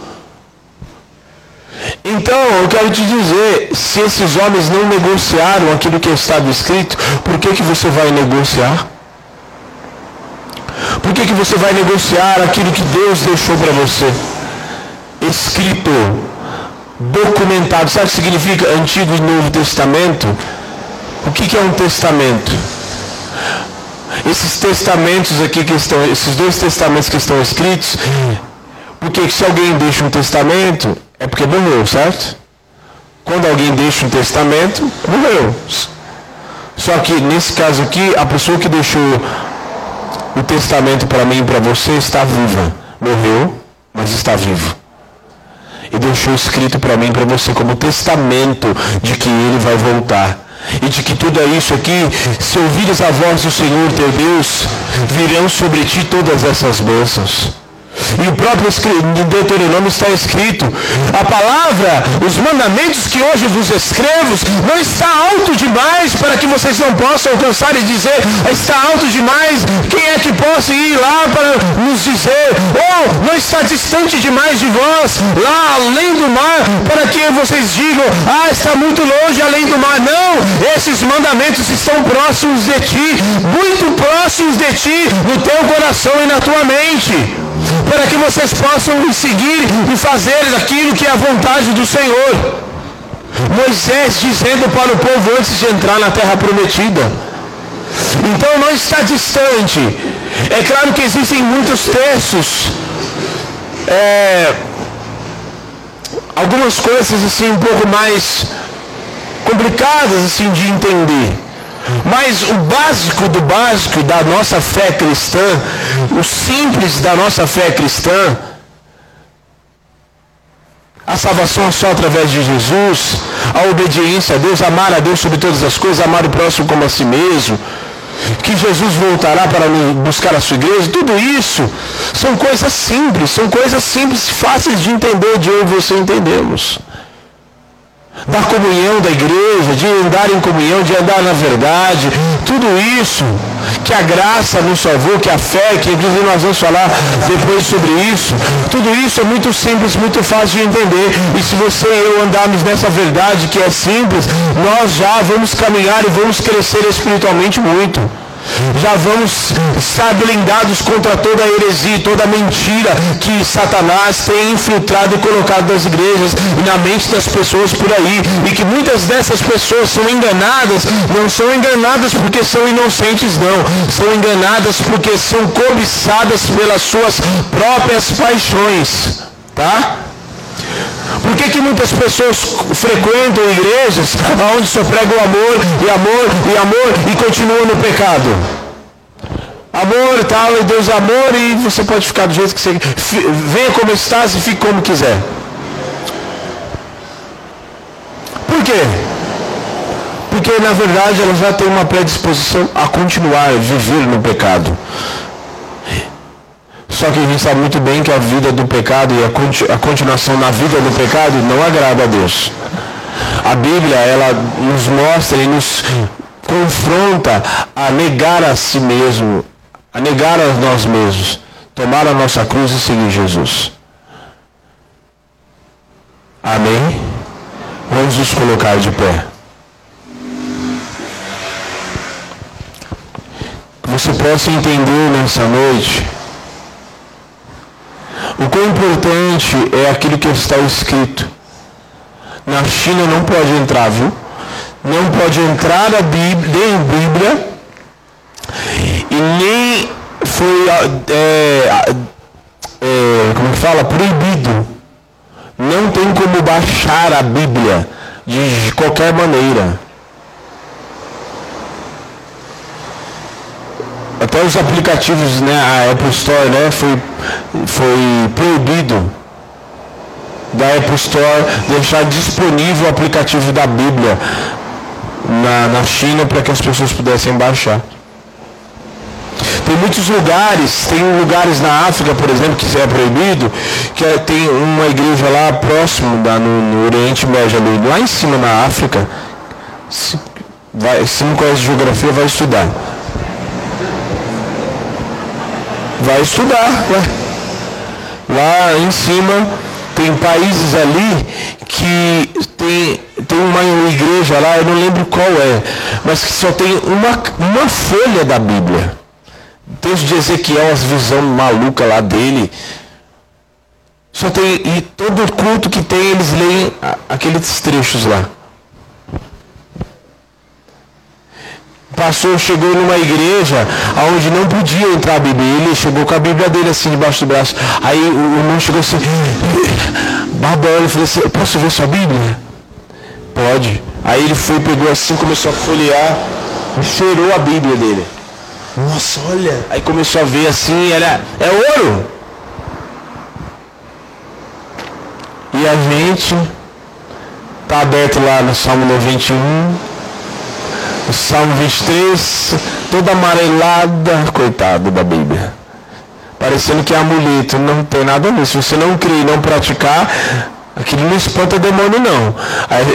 Então, eu quero te dizer, se esses homens não negociaram aquilo que estava escrito, por que, que você vai negociar? Por que, que você vai negociar aquilo que Deus deixou para você? Escrito, documentado. Sabe o que significa Antigo e Novo Testamento? O que, que é um testamento? Esses testamentos aqui que estão, esses dois testamentos que estão escritos, Porque se alguém deixa um testamento, é porque morreu, certo? Quando alguém deixa um testamento, morreu. Só que nesse caso aqui, a pessoa que deixou o testamento para mim e para você está viva. Morreu, mas está vivo. E deixou escrito para mim e para você como testamento de que ele vai voltar. E de que tudo isso aqui, se ouvires a voz do Senhor teu Deus, virão sobre ti todas essas bênçãos. E o próprio Deuteronômio está escrito: a palavra, os mandamentos que hoje vos escrevo, não está alto demais para que vocês não possam alcançar e dizer, está alto demais, quem é que possa ir lá para nos dizer, ou não está distante demais de vós, lá além do mar, para que vocês digam, ah, está muito longe além do mar. Não, esses mandamentos estão próximos de ti, muito próximos de ti, no teu coração e na tua mente para que vocês possam seguir e fazer aquilo que é a vontade do Senhor. Moisés dizendo para o povo antes de entrar na terra prometida. Então não está distante. É claro que existem muitos textos, é, algumas coisas assim um pouco mais complicadas assim de entender. Mas o básico do básico da nossa fé cristã, o simples da nossa fé cristã, a salvação é só através de Jesus, a obediência a Deus, amar a Deus sobre todas as coisas, amar o próximo como a si mesmo, que Jesus voltará para buscar a sua igreja, tudo isso são coisas simples, são coisas simples, fáceis de entender, de eu e você entendemos da comunhão da igreja, de andar em comunhão, de andar na verdade, tudo isso que a graça nos salvou, que a fé, que inclusive nós vamos falar depois sobre isso, tudo isso é muito simples, muito fácil de entender. E se você e eu andarmos nessa verdade que é simples, nós já vamos caminhar e vamos crescer espiritualmente muito já vamos estar blindados contra toda a heresia, toda a mentira que Satanás tem infiltrado e colocado nas igrejas e na mente das pessoas por aí. E que muitas dessas pessoas são enganadas, não são enganadas porque são inocentes, não. São enganadas porque são cobiçadas pelas suas próprias paixões. Tá? Por que, que muitas pessoas frequentam igrejas onde só pregam amor e amor e amor e continuam no pecado? Amor e tal, e Deus é amor e você pode ficar do jeito que você venha como estás e fique como quiser. Por quê? Porque na verdade ela já tem uma predisposição a continuar a viver no pecado. Só que a gente sabe muito bem que a vida do pecado e a continuação na vida do pecado não agrada a Deus. A Bíblia, ela nos mostra e nos confronta a negar a si mesmo, a negar a nós mesmos, tomar a nossa cruz e seguir Jesus. Amém? Vamos nos colocar de pé. Você possa entender nessa noite o quão importante é aquilo que está escrito. Na China não pode entrar, viu? Não pode entrar a Bíblia, nem Bíblia e nem foi é, é, como fala proibido. Não tem como baixar a Bíblia de qualquer maneira. Até os aplicativos, né, a Apple Store, né, foi, foi proibido da Apple Store deixar disponível o aplicativo da Bíblia na, na China para que as pessoas pudessem baixar. Tem muitos lugares, tem lugares na África, por exemplo, que é proibido, que é, tem uma igreja lá próximo, da, no, no Oriente Médio, ali, lá em cima na África. Se, vai, se não conhece geografia, vai estudar vai estudar. Né? Lá em cima tem países ali que tem, tem uma igreja lá, eu não lembro qual é, mas que só tem uma, uma folha da Bíblia. Texto de Ezequiel, as visão maluca lá dele. Só tem, e todo culto que tem, eles leem aqueles trechos lá. Passou, chegou numa igreja onde não podia entrar a Bíblia. Ele chegou com a Bíblia dele assim debaixo do braço. Aí o irmão chegou assim, babando, e falou assim, posso ver sua Bíblia? Pode. Aí ele foi, pegou assim, começou a folhear e cheirou a Bíblia dele. Nossa, olha. Aí começou a ver assim, era, é ouro. E a gente está aberto lá no Salmo 91, o Salmo 23, toda amarelada, coitado da Bíblia. Parecendo que é amuleto, não tem nada nisso. Se você não crer e não praticar, Aquilo não espanta demônio, não.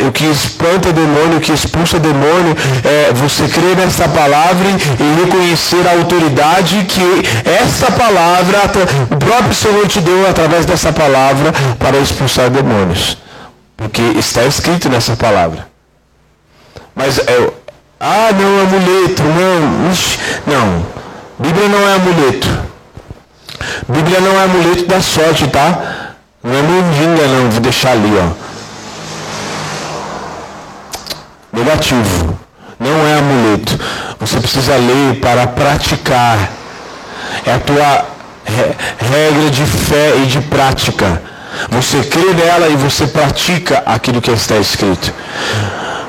O que espanta demônio, o que expulsa demônio, é você crer nessa palavra e reconhecer a autoridade que essa palavra, o próprio Senhor te deu através dessa palavra para expulsar demônios. Porque está escrito nessa palavra. Mas é, ah, não, amuleto, não, ixi, não. Bíblia não é amuleto. Bíblia não é amuleto da sorte, tá? Não é mundinga não, vou deixar ali, ó. Negativo. Não é amuleto. Você precisa ler para praticar. É a tua regra de fé e de prática. Você crê nela e você pratica aquilo que está escrito.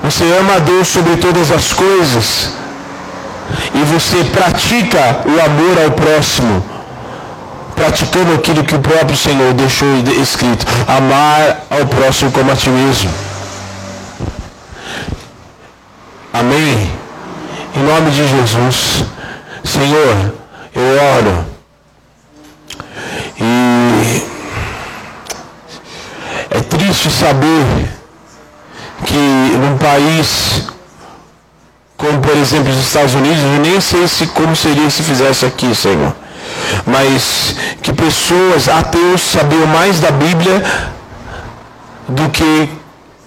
Você ama a Deus sobre todas as coisas. E você pratica o amor ao próximo praticando aquilo que o próprio Senhor deixou escrito: amar ao próximo como a ti mesmo. Amém? Em nome de Jesus, Senhor, eu oro. E é triste saber que num país como por exemplo os Estados Unidos, eu nem sei se como seria se fizesse aqui, Senhor mas que pessoas ateus sabiam mais da Bíblia do que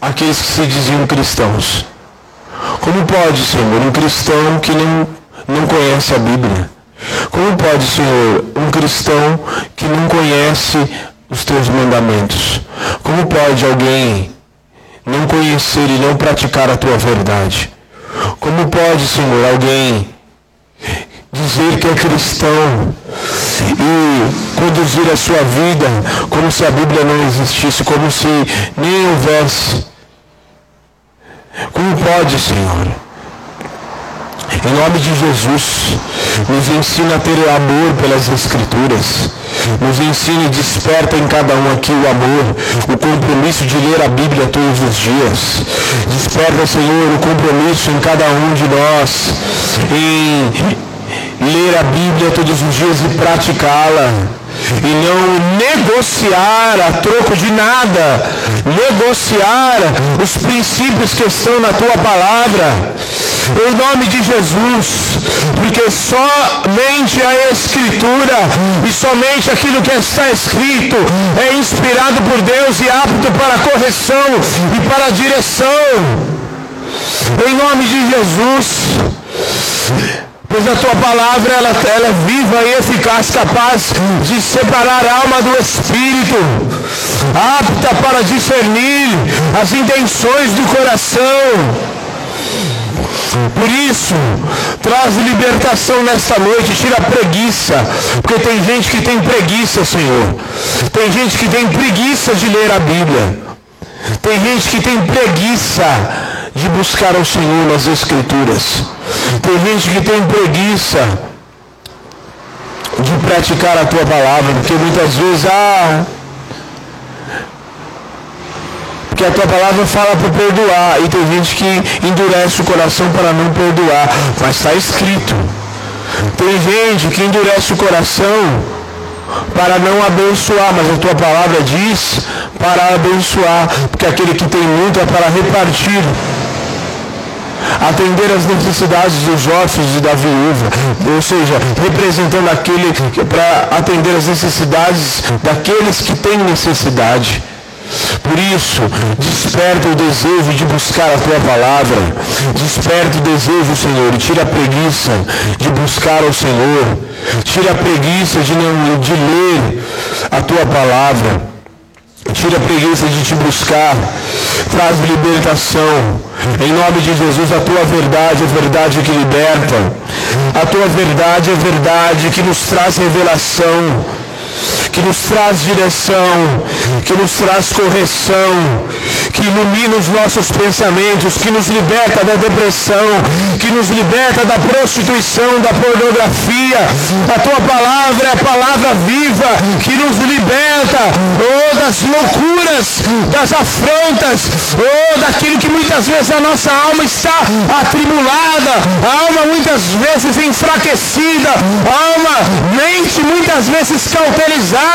aqueles que se diziam cristãos. Como pode, Senhor, um cristão que não, não conhece a Bíblia? Como pode, Senhor, um cristão que não conhece os teus mandamentos? Como pode alguém não conhecer e não praticar a tua verdade? Como pode, Senhor, alguém dizer que é cristão e conduzir a sua vida como se a Bíblia não existisse, como se nem houvesse. Como pode, Senhor? Em nome de Jesus, nos ensina a ter amor pelas Escrituras. Nos ensina e desperta em cada um aqui o amor, o compromisso de ler a Bíblia todos os dias. Desperta, Senhor, o compromisso em cada um de nós em ler a Bíblia todos os dias e praticá-la. E não negociar a troco de nada. Negociar os princípios que estão na tua palavra. Em nome de Jesus. Porque somente a Escritura e somente aquilo que está escrito é inspirado por Deus e apto para correção e para direção. Em nome de Jesus. Pois a tua palavra ela, ela é viva e eficaz, capaz de separar a alma do espírito, apta para discernir as intenções do coração. Por isso, traz libertação nesta noite, tira a preguiça, porque tem gente que tem preguiça, Senhor. Tem gente que tem preguiça de ler a Bíblia. Tem gente que tem preguiça de buscar ao Senhor nas Escrituras. Tem gente que tem preguiça de praticar a tua palavra, porque muitas vezes, ah, porque a tua palavra fala para perdoar, e tem gente que endurece o coração para não perdoar, mas está escrito. Tem gente que endurece o coração para não abençoar, mas a tua palavra diz para abençoar, porque aquele que tem muito é para repartir atender as necessidades dos órfãos e da viúva, ou seja, representando aquele para atender as necessidades daqueles que têm necessidade. Por isso, desperta o desejo de buscar a tua palavra. Desperta o desejo, Senhor, e tira a preguiça de buscar ao Senhor. Tira a preguiça de, não, de ler a tua palavra. Tira a preguiça de te buscar traz libertação. Em nome de Jesus, a tua verdade é verdade que liberta. A tua verdade é verdade que nos traz revelação que nos traz direção, que nos traz correção, que ilumina os nossos pensamentos, que nos liberta da depressão, que nos liberta da prostituição, da pornografia. A tua palavra é a palavra viva que nos liberta oh, das loucuras, das afrontas, oh, daquilo que muitas vezes a nossa alma está atribulada, a alma muitas vezes enfraquecida, a alma mente muitas vezes cauterizada,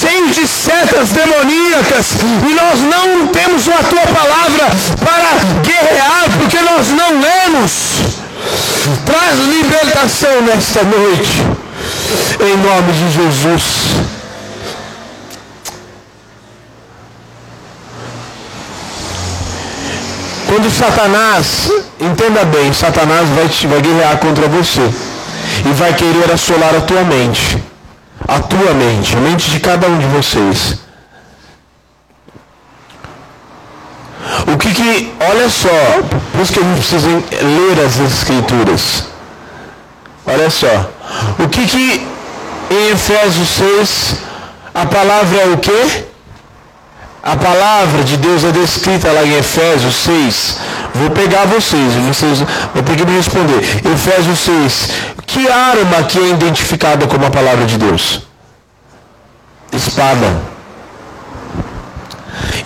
cheio de setas demoníacas, e nós não temos a tua palavra para guerrear, porque nós não lemos. Traz libertação nesta noite, em nome de Jesus. Quando Satanás, entenda bem, Satanás vai, te, vai guerrear contra você e vai querer assolar a tua mente, a tua mente, a mente de cada um de vocês. O que que, olha só, por isso que a gente precisa ler as escrituras. Olha só, o que que em Efésios 6 a palavra é o quê? A palavra de Deus é descrita lá em Efésios 6. Vou pegar vocês, vocês vão ter que me responder. Efésios 6. Que arma que é identificada como a palavra de Deus? Espada.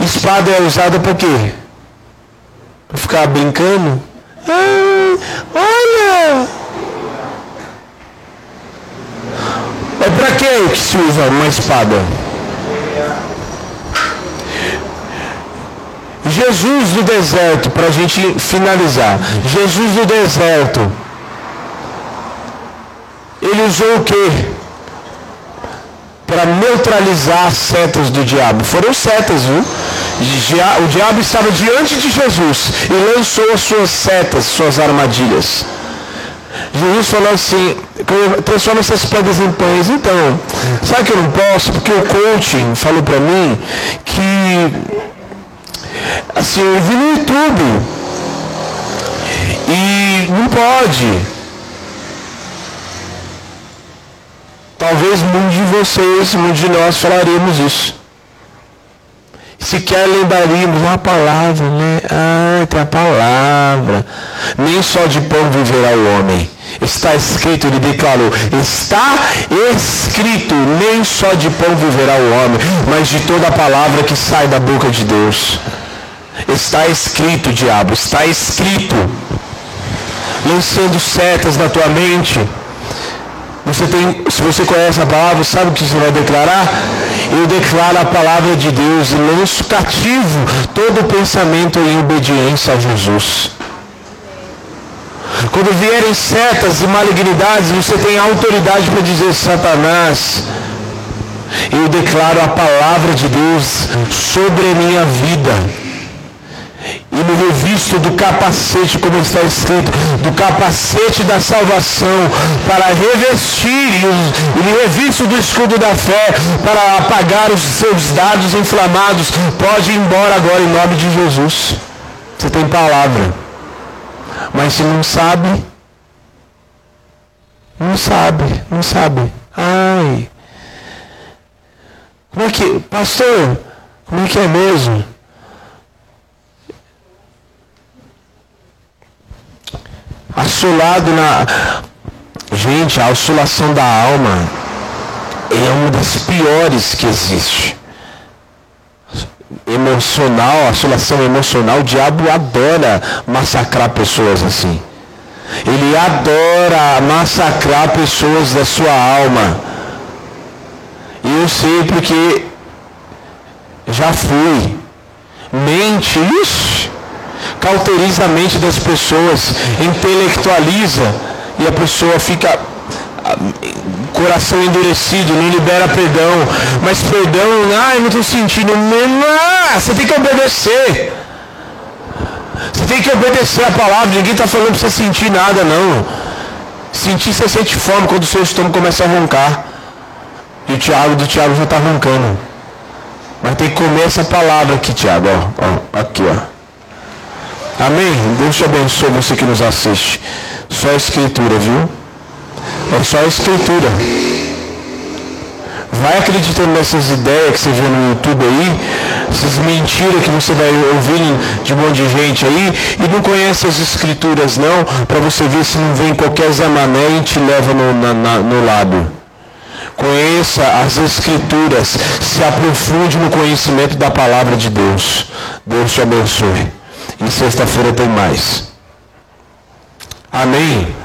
Espada é usada para quê? Para ficar brincando? Ah, olha! É para que se usa uma espada? Jesus do deserto, para a gente finalizar. Jesus do deserto. Ele usou o quê? Para neutralizar as setas do diabo. Foram setas, viu? O diabo estava diante de Jesus e lançou as suas setas, suas armadilhas. Jesus falou assim, transforma essas pedras em pães. Então, sabe que eu não posso? Porque o coaching falou para mim que Assim, eu vi no YouTube. E não pode. Talvez muitos de vocês, muitos de nós falaremos isso. Sequer lembraríamos uma palavra, né? Ah, tem a palavra. Nem só de pão viverá o homem. Está escrito, ele declarou, está escrito, nem só de pão viverá o homem, mas de toda a palavra que sai da boca de Deus. Está escrito, diabo, está escrito. Lançando setas na tua mente. Você tem, se você conhece a palavra, sabe o que você vai declarar? Eu declaro a palavra de Deus e lanço cativo todo pensamento em obediência a Jesus. Quando vierem setas e malignidades, você tem autoridade para dizer, Satanás, eu declaro a palavra de Deus sobre a minha vida e me revisto do capacete, como está escrito, do capacete da salvação, para revestir, e me revisto do escudo da fé, para apagar os seus dados inflamados. Pode ir embora agora em nome de Jesus. Você tem palavra. Mas se não sabe, não sabe, não sabe. Ai. Como é que, pastor, como é que é mesmo? Assolado na. Gente, a oscilação da alma é uma das piores que existe. Emocional, assolação emocional, o diabo adora massacrar pessoas assim. Ele adora massacrar pessoas da sua alma. E eu sei porque já fui. Mente, isso cauteriza a mente das pessoas, intelectualiza e a pessoa fica ah, coração endurecido, não libera perdão. Mas perdão, ah, eu não estou sentindo. Não, você tem que obedecer. Você tem que obedecer a palavra. Ninguém está falando para você sentir nada, não. Sentir, você sente fome quando o seu estômago começa a roncar. E o Tiago do Tiago já está roncando. Mas tem que comer essa palavra aqui, Tiago. Ó, ó, aqui, ó. Amém? Deus te abençoe você que nos assiste. Só a escritura, viu? É só a escritura. Vai acreditando nessas ideias que você vê no YouTube aí, essas mentiras que você vai ouvir de um monte de gente aí, e não conhece as escrituras não, para você ver se não vem qualquer zamané e te leva no, na, na, no lado. Conheça as escrituras, se aprofunde no conhecimento da palavra de Deus. Deus te abençoe. E sexta-feira tem mais. Amém.